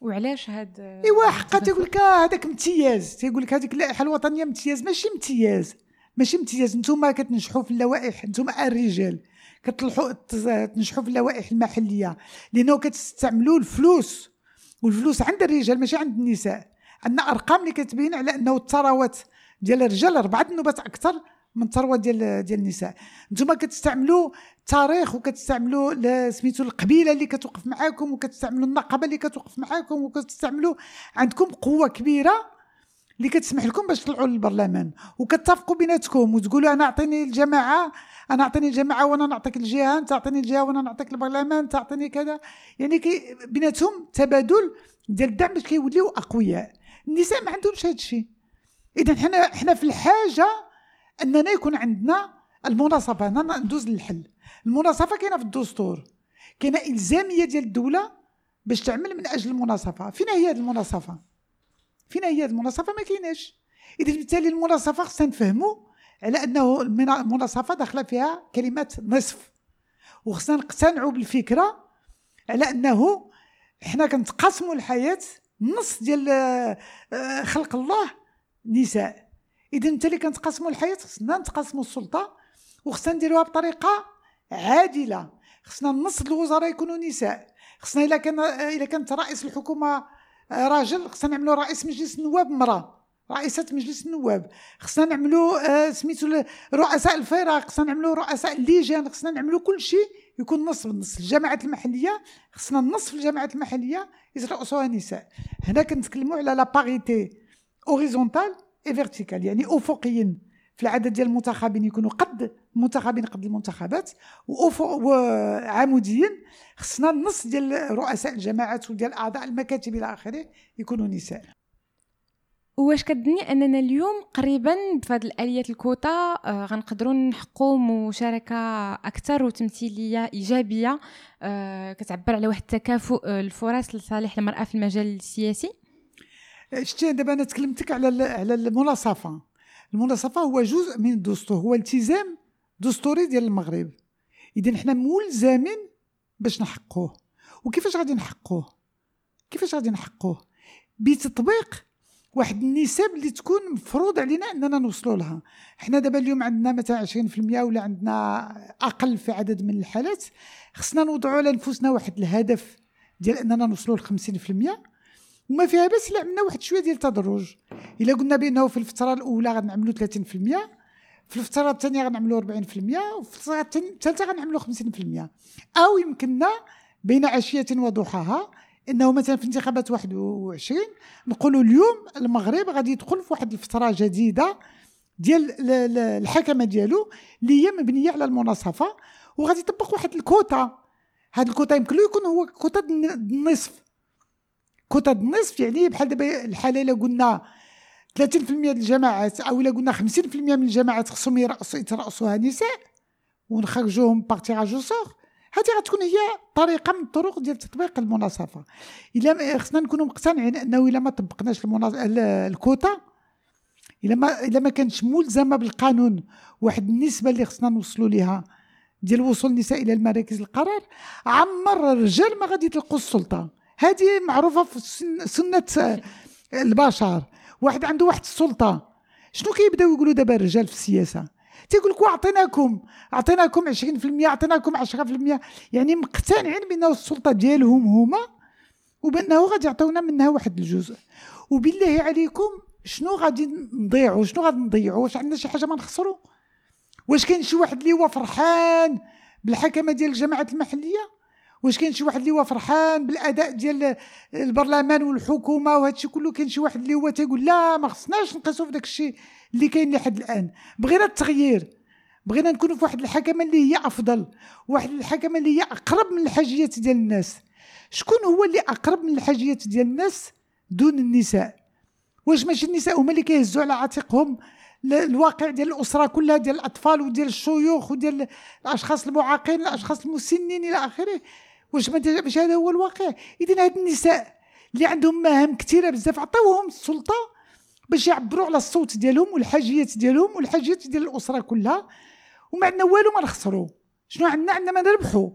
وعلاش هاد إيوا حقا تيقول لك هذاك امتياز. تيقول لك هذيك اللائحة الوطنية امتياز ماشي امتياز. ماشي امتياز نتوما كتنجحوا في اللوائح نتوما الرجال كتلحوا تنجحوا في اللوائح المحلية لأنه كتستعملوا الفلوس والفلوس عند الرجال ماشي عند النساء. عندنا أرقام اللي كتبين على أنه الثروات ديال الرجال أربعة النوبات أكثر من الثروه ديال ديال النساء. نتوما كتستعملوا التاريخ وكتستعملوا سميتو القبيلة اللي كتوقف معاكم وكتستعملوا النقابة اللي كتوقف معاكم وكتستعملوا عندكم قوة كبيرة اللي كتسمح لكم باش تطلعوا للبرلمان وكتفقوا بيناتكم وتقولوا أنا أعطيني الجماعة أنا أعطيني الجماعة وأنا نعطيك الجهة أنت أعطيني الجهة وأنا نعطيك البرلمان تعطيني كذا. يعني كي بيناتهم تبادل ديال الدعم باش كيوليو أقوياء. النساء ما عندهمش هذا الشيء. اذا حنا حنا في الحاجة أننا يكون عندنا المناصفة. أنا ندوز للحل. المناصفة كاينة في الدستور. كاينة إلزامية ديال الدولة باش تعمل من أجل المناصفة. فين هي هذه المناصفة؟ فين هي المناصفة؟ ما كايناش. إذا بالتالي المناصفة خصنا نفهموا على أنه المناصفة داخلة فيها كلمه نصف. وخصنا نقتنعوا بالفكرة على أنه حنا كنتقاسموا الحياة نص ديال آه، خلق الله نساء. إذا انت اللي كنتقاسموا الحياة خصنا نتقاسموا السلطة وخصنا نديروها بطريقة عادلة. خصنا نص الوزراء يكونوا نساء. خصنا إلا كان إلا كانت رئيس الحكومة راجل خصنا نعملوا رئيس مجلس النواب مراه رئيسة مجلس النواب. خصنا نعملوا آه سميتو رؤساء الفرق خصنا نعملوا رؤساء اللجان خصنا نعملوا كل شيء يكون نص بالنص الجماعات المحلية. خصنا النص في الجماعات المحلية يترأسوها نساء هنا كنتكلموا على la parité horizontale et verticale يعني افقيا في العدد ديال المنتخبين يكونوا قد المنتخبين قد المنتخبات وعموديا خصنا النص ديال رؤساء الجماعات وديال أعضاء المكاتب إلى آخره يكونوا نساء. واش كتظني أننا اليوم قريبا بفضل اليات الكوتا آه غنقدروا نحققوا مشاركة أكثر وتمثيلية إيجابية آه كتعبر على واحد التكافؤ آه، الفرص لصالح المرأة في المجال السياسي؟ شتي دابا أنا تكلمتك على على المناصفة. المناصفة هو جزء من الدستور هو التزام دستوري ديال المغرب. إذا حنا ملزمين باش نحققوه وكيفاش غادي نحققوه كيفاش غادي نحققوه بتطبيق واحد النسب اللي تكون مفروض علينا إننا نوصلوا لها. حنا دابا اليوم عندنا مثلا 20% ولا عندنا أقل في عدد من الحالات. خصنا نوضعوا لانفسنا واحد الهدف ديال إننا نوصلوا ل 50% وما فيها بس الا عملنا واحد شوية ديال التدرج. إلا قلنا بأنه في الفترة الأولى غنعملوا 30% في الفترة الثانية غنعملوا 40% وفي الفترة الثالثة غنعملوا 50% أو يمكننا بين عشية وضحاها إنه مثلا في انتخابات 21 نقولوا اليوم المغرب غادي يدخل في واحد الفترة جديدة ديال الحكمة ديالو اللي هي مبنية على المناصفة وغادي يطبق واحد الكوتا. هذا الكوتا يمكن له يكون هو كوتا النصف. كوتا النصف يعني بحال دابا الحاله الا قلنا 30% ديال الجماعات أو إلا قلنا 50% من الجماعات خصهم يرأسوا يترأسوها نساء ونخرجوهم باغ تيراج سور هذه غتكون هي طريقة من الطرق ديال تطبيق المناصفة. إلا خصنا نكونوا مقتنعين أنه إلا ما طبقناش الكوتا إلا ما إلا ما كانتش ملزمة بالقانون واحد النسبة اللي خصنا نوصلوا ليها ديال وصول النساء إلى المراكز القرار عمر الرجال ما غادي يتلقوا السلطة. هذه معروفة في سنة البشر. واحد عنده واحد السلطة. شنو كيبداو يقولوا دابا الرجال في السياسة؟ تيقول لك اعطيناكم اعطيناكم 20% اعطيناكم 10% يعني مقتنعين بأنه السلطة ديالهم هما وبأنه غادي يعطيونا منها واحد الجزء. وبالله عليكم شنو غادي نضيعوا شنو غادي نضيعوا واش عندنا شي حاجة ما نخسروا واش كاين شي واحد اللي هو فرحان بالحكمة ديال الجماعات المحلية؟ واش كاين شي واحد اللي هو فرحان بالأداء ديال البرلمان والحكومة وهذا الشيء كله؟ كاين شي واحد اللي هو تيقول لا ما خصناش نقيسوا في داك الشيء اللي كاين لحد الآن. بغينا التغيير. بغينا نكونوا في واحد الحكمة اللي هي أفضل واحد الحكمة اللي هي أقرب من الحاجيات ديال الناس. شكون هو اللي أقرب من الحاجيات ديال الناس دون النساء؟ واش ماشي النساء هما اللي كيهزوا على عاتقهم الواقع ديال الأسرة كلها ديال الأطفال وديال الشيوخ وديال الأشخاص المعاقين الأشخاص المسنين إلى آخره؟ واش ماشي هذا هو الواقع؟ اذا هاد النساء اللي عندهم مهام كثيرة بزاف عطيوهم السلطة باش يعبروا على الصوت ديالهم والحاجيات ديالهم والحاجيات ديال الأسرة كلها. وما عندنا والو ما نخسروا. شنو عندنا؟ عندنا ما نربحوا.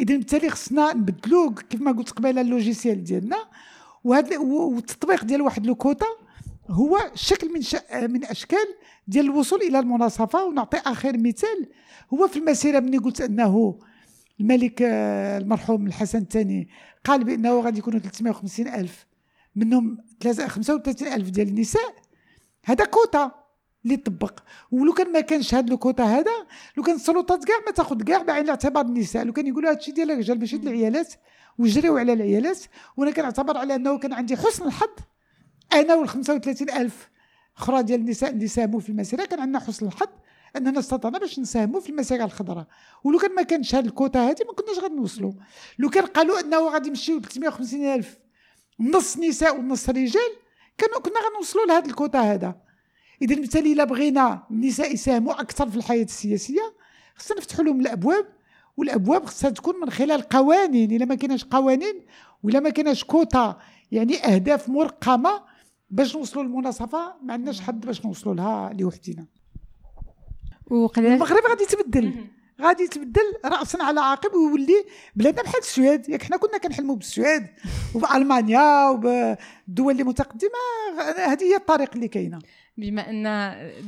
اذا بالتالي خصنا نبدلوا كيف ما قلت قبيلة اللوجيسيال ديالنا. وهذا والتطبيق ديال واحد لو كوتا هو شكل من من أشكال ديال الوصول إلى المناصفة. ونعطي آخر مثال. هو في المسيرة ملي قلت أنه الملك آه، المرحوم الحسن الثاني قال بأنه غادي يكونوا 350 ألف منهم 35 ألف ديال النساء. هذا كوتا اللي طبق. ولو كان ما كانش هذا الكوتا هذا لو كان السلطات كاع ما تاخذ كاع بعين الاعتبار النساء. لو كان يقولوا هادشي ديال الرجال باش يد العيالات ويجريو على العيالات وأنا كنعتبر على أنه كان عندي حسن الحظ. أنا وال 35 ألف أخرى ديال النساء اللي ساهموا في المسيرة كان عندنا حسن الحظ. أننا استطعنا باش نساهموا في المسيرة الخضراء ولو كان ما كانش هذه الكوتا هذه ما كناش غادي نوصلوا. لو كان قالوا أنه غادي يمشيو 350 ألف نص نساء ونص رجال كانوا كنا غنوصلوا لهذا الكوتا هذا إذا بالتالي إلا بغينا النساء يساهموا أكثر في الحياة السياسية خصنا نفتحوا لهم الأبواب والأبواب خصها تكون من خلال قوانين. إلا ما كايناش قوانين ولا ما كايناش كوتا يعني أهداف مرقمة باش نوصلوا للمناصفة ما عندناش حد باش نوصلوا لها لوحدنا. المغرب غادي يتبدل. غادي يتبدل راسا على عقب ويولي بلادنا بحال السويد. ياك حنا كنا كنحلموا بالسويد وبألمانيا وبالدول اللي متقدمة. هذه هي الطريق اللي كاينة. بما أن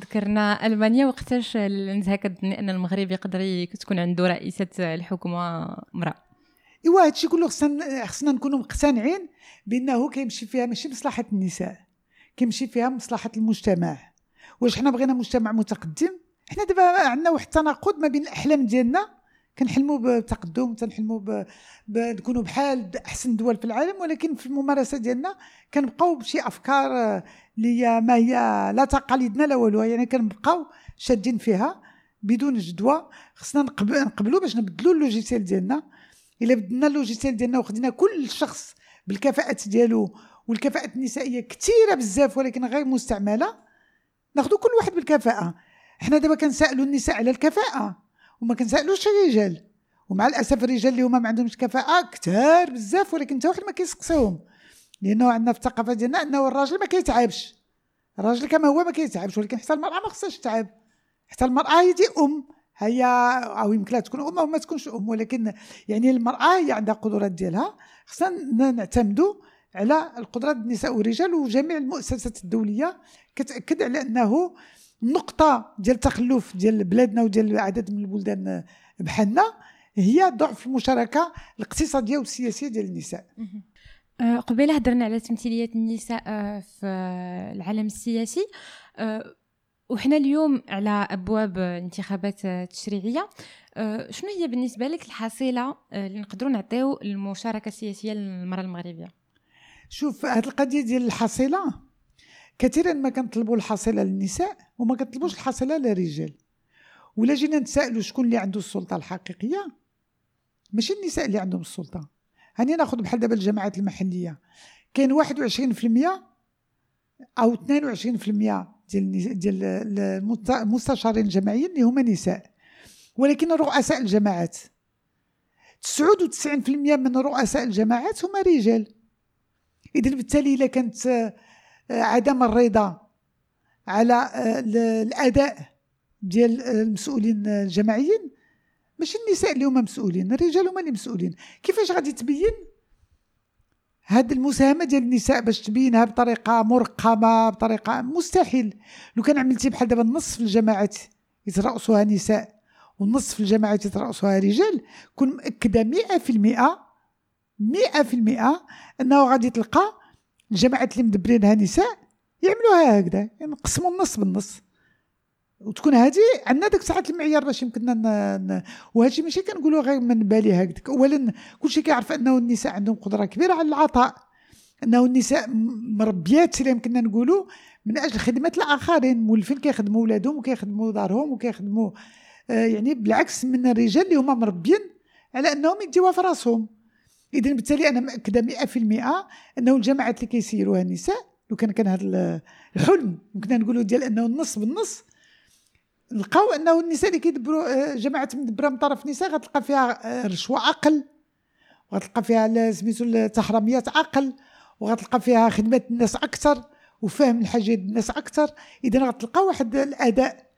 ذكرنا ألمانيا وقتاش النزهه كتظني ان المغرب يقدر تكون عنده رئيسة الحكومة امراه إيوا هادشي كله خصنا خصنا نكونوا مقتنعين بأنه كيمشي فيها ماشي مصلحة النساء كيمشي فيها مصلحة المجتمع. واش حنا بغينا مجتمع متقدم حنا دابا عندنا واحد التناقض ما بين الأحلام ديالنا كنحلموا بالتقدم تنحلموا نكونوا بحال أحسن دول في العالم ولكن في الممارسة ديالنا كنبقاو بشي أفكار اللي ما هي لا تقاليدنا لا والو يعني كنبقاو شادين فيها بدون جدوى. خصنا نقبلوا باش نبدلوا ال logiciel ديالنا. إلا بدلنا ال logiciel ديالنا وخدينا كل شخص بالكفاءات ديالو والكفاءات النسائية كثيرة بزاف ولكن غير مستعملة ناخذ كل واحد بالكفاءة. حنا دابا كنسألوا النساء على الكفاءة وما كنسألوش الرجال. ومع الأسف الرجال اللي هما ما عندهمش كفاءة كثار بزاف ولكن حتى واحد ما كيسقسيهم لأنه عندنا في الثقافة ديالنا أنه الراجل ما كيتعبش. الراجل كما هو ما كيتعبش ولكن حتى المرأة ما خصهاش تتعب حتى المرأة هي دي أم. هي أو يمكن لها تكون أم أو ما تكونش أم ولكن يعني المرأة هي عندها قدرات ديالها. خصنا نعتمدوا على القدرات النساء والرجال وجميع المؤسسات الدولية كتأكد على أنه النقطه ديال التخلف ديال بلادنا وديال عدد من البلدان بحالنا هي ضعف المشاركة الاقتصادية والسياسية ديال النساء. أه، قبيلة هضرنا على تمثيليه النساء أه، في العالم السياسي. أه، وحنا اليوم على أبواب انتخابات تشريعية. شنو هي بالنسبة لك الحصيلة اللي نقدروا نعطيو المشاركه السياسية للمرأة المغربية؟ شوف هذه القضية ديال الحصيلة كثيرا ما كنطلبوا الحصيلة للنساء وما كنطلبوش الحصيلة للرجال. ولا جينا نتسائلوا شكون اللي عنده السلطة الحقيقية؟ ماشي النساء اللي عندهم السلطة. هاني ناخذ بحال دابا الجماعات المحلية. كاين 21% أو 22% ديال ديال المستشارين الجماعيين اللي هما نساء. ولكن رؤساء الجماعات 99% من رؤساء الجماعات هما رجال. اذا بالتالي إلا كانت عدم الرضا على آه، الأداء ديال المسؤولين الجماعيين. ماشي النساء اللي هما مسؤولين الرجال هما اللي مسؤولين. كيفاش غادي تبين هاد المساهمة ديال النساء باش تبينها بطريقة مرقمة بطريقة مستحيل؟ لو كان عملتي بحال دابا النص في الجماعات يترأسوها نساء والنص في الجماعات يترأسوها رجال كن مأكدة مئة في المئة مئة في المئة أنه غادي تلقى الجماعات اللي مدبرينها نساء يعملوها هكذا يعني نقسموا النص بالنص. وتكون هذه عندنا داك الساعات المعيار باش يمكننا ن... وهادشي ماشي كنقولوا غير من بالي هكذاك. اولا كلشي كيعرف أنه النساء عندهم قدرة كبيرة على العطاء أنه النساء مربيات اللي يمكننا نقولوا من أجل خدمة الآخرين مولفين كيخدموا ولادهم وكيخدموا دارهم وكيخدموا آه يعني بالعكس من الرجال اللي هما مربيين على أنهم يديوها في راسهم. اذا بالتالي أنا مأكده 100% أنه الجماعات اللي كيسيروها النساء لو كان كان هذا الحلم يمكن نقولوا ديال أنه النص بالنص لقاو أنه النساء اللي كيدبروا آه، جماعة مدبره من طرف النساء غتلقى فيها آه، رشوة أقل وغتلقى فيها سميتو التحرميات أقل وغتلقى فيها خدمه الناس أكثر وفهم الحاجات الناس أكثر. اذا غتلقى واحد الأداء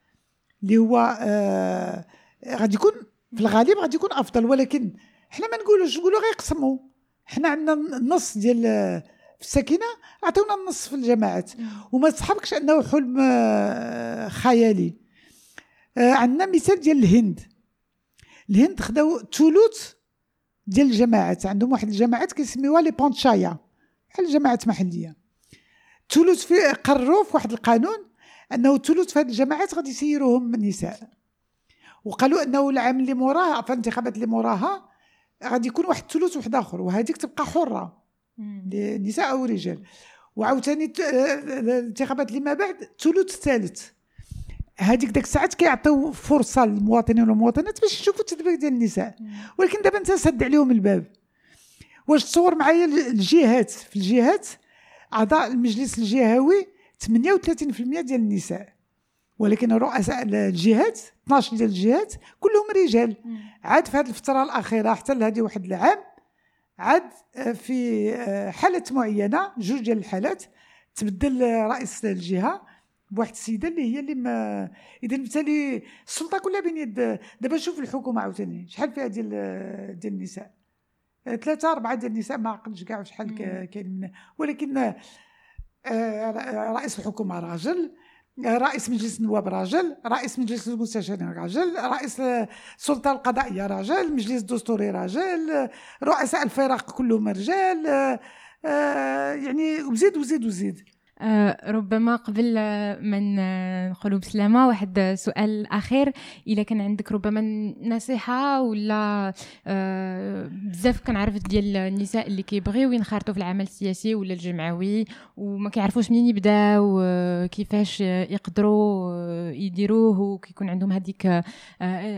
اللي هو آه غادي يكون في الغالب غادي يكون أفضل ولكن حنا ما نقولوش نقولوا غير يقسموا حنا عندنا النص ديال في السكينه عطيونا النص في الجماعات. وما تصحبكش انه حلم آه، خيالي. آه، عندنا مثال ديال الهند. الهند خداو ثلث ديال الجماعات. عندهم واحد الجماعات كيسميوها لي بونتشايا بحال الجماعات محليه ثلث في قرروا في واحد القانون أنه ثلث في هذه الجماعات غادي يسيروهم النساء. وقالوا أنه العام اللي موراه في الانتخابات اللي موراها غادي يكون واحد الثلث واحد آخر وهذيك تبقى حرة للنساء أو الرجال وعاوتاني الانتخابات اللي ما بعد الثلث الثالث هذيك داك الساعات كيعطيو فرصة للمواطنين والمواطنات باش يشوفوا التدبير ديال النساء. ولكن دابا انت سد عليهم الباب. واش تصور معايا الجهات؟ في الجهات أعضاء المجلس الجهوي 38% ديال النساء. ولكن رؤساء الجهات 12 ديال الجهات كلهم رجال. عاد في هذه الفترة الأخيرة حتى لهذه واحد العام عاد آه، في آه، حالات معينة جوج ديال الحالات تبدل رئيس الجهة بواحد السيدة اللي هي اللي ما إذا بالتالي السلطة كلها بين يد دابا شوف الحكومة عاوتاني شحال فيها ديال ديال النساء؟ ثلاثة أربعة ديال النساء ما عقلتش كاع شحال كاين ولكن آه، رئيس الحكومة راجل رئيس مجلس النواب راجل رئيس مجلس المستشارين راجل رئيس السلطة القضائية راجل مجلس الدستوري راجل رؤساء الفرق كلهم رجال آه، يعني وزيد وزيد وزيد. آه، ربما قبل ما نقولوا بسلامة واحد سؤال أخير إلا كان عندك ربما نصيحة ولا آه، بزاف كنعرف ديال النساء اللي كيبغيو ينخرطوا في العمل السياسي ولا الجمعوي وما كيعرفوش منين يبداو كيفاش يقدروا يديروه وكيكون عندهم هذيك آه،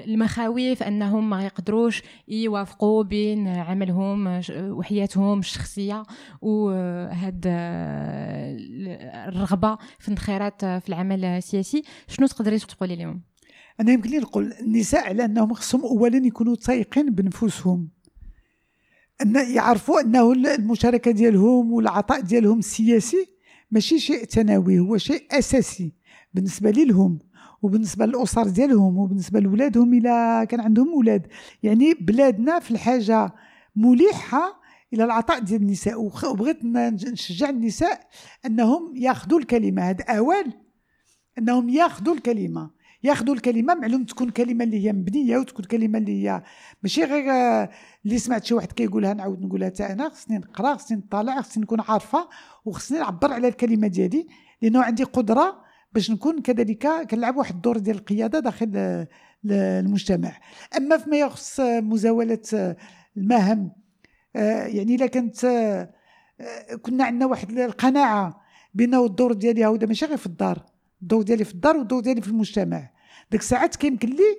المخاوف أنهم ما يقدروش يوافقوا بين عملهم وحياتهم الشخصية. وهاد الرغبة في الانخراط في العمل السياسي. شنو تقدري تقولي لهم؟ أنا يمكن لي نقول النساء على أنهم خصهم اولا يكونوا تايقين بنفوسهم. أن يعرفوا أنه المشاركة ديالهم والعطاء ديالهم السياسي ماشي شيء ثانوي هو شيء أساسي بالنسبة لهم وبالنسبة للأسر ديالهم وبالنسبة لاولادهم إلا كان عندهم أولاد يعني بلادنا في الحاجة ملحه إلى العطاء ديال النساء. وبغيت نشجع النساء أنهم ياخذوا الكلمة. هذا أوان أنهم ياخذوا الكلمة. ياخذوا الكلمة معلوم تكون كلمة اللي هي مبنية وتكون كلمة اللي هي ماشي غير اللي سمعت شي واحد كيقولها نعاود نقولها حتى أنا. خصني نقرأ خصني نطالع خصني نكون عارفة وخصني نعبر على الكلمة ديالي لأنه عندي قدرة باش نكون كذلك كنلعب واحد الدور ديال القيادة داخل المجتمع. أما فيما يخص مزاولة المهام آه، يعني إلا كانت آه، كنا عندنا واحد القناعة بأنه الدور ديالي هو ماشي غير في الدار الدور ديالي في الدار والدور ديالي في المجتمع. ديك الساعات كيمكن لي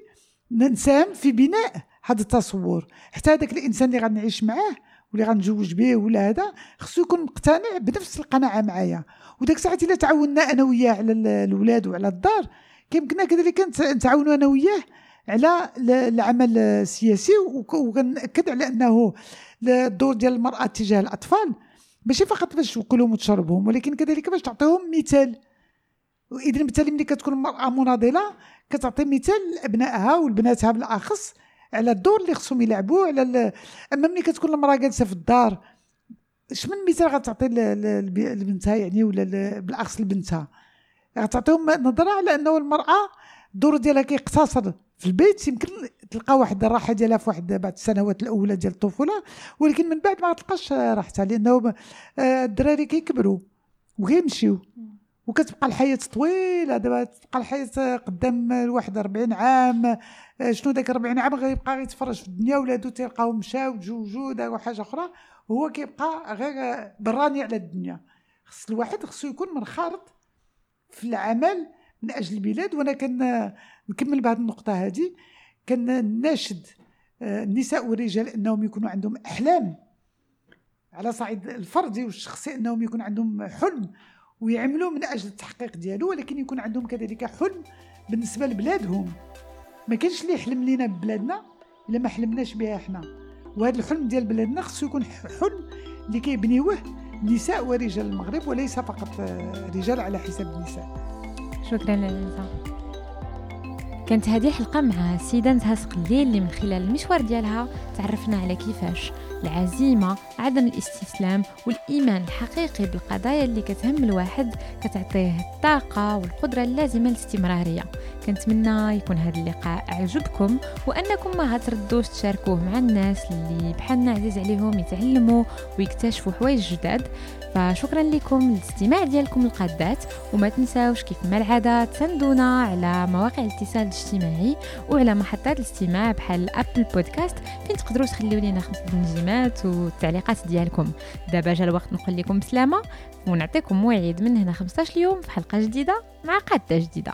نساهم في بناء هذا التصور. حتى هذاك الإنسان اللي غنعيش معاه واللي غنتزوج به ولا هذا خصو يكون مقتنع بنفس القناعة معايا. وداك الساعات إلا تعاوننا أنا وياه على الاولاد وعلى الدار كيمكننا كذلك نتعاونوا أنا وياه على العمل السياسي وكنأكد على أنه الدور ديال المرأة تجاه الأطفال ماشي فقط باش توكلهم وتشربهم ولكن كذلك باش تعطيهم مثال. واذا بالتالي ملي كتكون المرأة مناضلة كتعطي مثال لأبنائها ولبناتها بالأخص على الدور اللي خصهم يلعبوه على أما ملي كتكون المرأة جالسة في الدار اش من مثال غتعطي لبنتها يعني ولا بالأخص لبنتها غتعطيهم نظرة على أنه المرأة الدور ديالها كيقتصر في البيت يمكن تلقى واحد الراحه ديالها في واحد بعد السنوات الأولى ديال الطفولة ولكن من بعد ما تلقاش راحتها لأنه آه، الدراري كيكبروا وكيمشيو وكتبقى الحياة طويلة. دابا تبقى الحياة قدام الواحد 40 عام آه، شنو داك 40 عام غيبقى غيتفرج في الدنيا ولادو تلقاو مشاو تزوجوا داروا حاجة أخرى هو كيبقى غير براني على الدنيا. خص الواحد خصو يكون منخرط في العمل من أجل البلاد وأنا كان نكمل بهذه النقطة هذه. كان ناشد آه، النساء والرجال أنهم يكونوا عندهم أحلام على صعيد الفردي والشخصي أنهم يكون عندهم حلم ويعملوا من أجل التحقيق ديالو ولكن يكون عندهم كذلك حلم بالنسبة لبلادهم. ما كاينش اللي يحلم لينا ببلادنا إلا ما حلمناش بها إحنا. وهذا الحلم ديال بلادنا خصو يكون حلم اللي كيبنيوه نساء ورجال المغرب وليس فقط آه، رجال على حساب النساء. شكرا لليزا كانت هذه حلقة مع السيدة نتهاس قليل اللي من خلال المشوار ديالها تعرفنا على كيفاش العزيمة عدم الاستسلام والإيمان الحقيقي بالقضايا اللي كتهم الواحد كتعطيه الطاقة والقدرة اللازمة للاستمرارية كنتمنى يكون هذا اللقاء عجبكم وأنكم ما هتردوش تشاركوه مع الناس اللي بحالنا عزيز عليهم يتعلموا ويكتشفوا حوايج جداد. فشكرا لكم للاستماع ديالكم القادات وما تنساوش كيف ما العادة تساندونا على مواقع الاتصال الاجتماعي وعلى محطات الاستماع بحال ابل بودكاست فين تقدروا تخليو لينا خمس النجمات والتعليقات ديالكم. دابا جا الوقت نقول لكم بسلامة ونعطيكم موعد من هنا 15 يوم في حلقة جديدة مع قادة جديدة.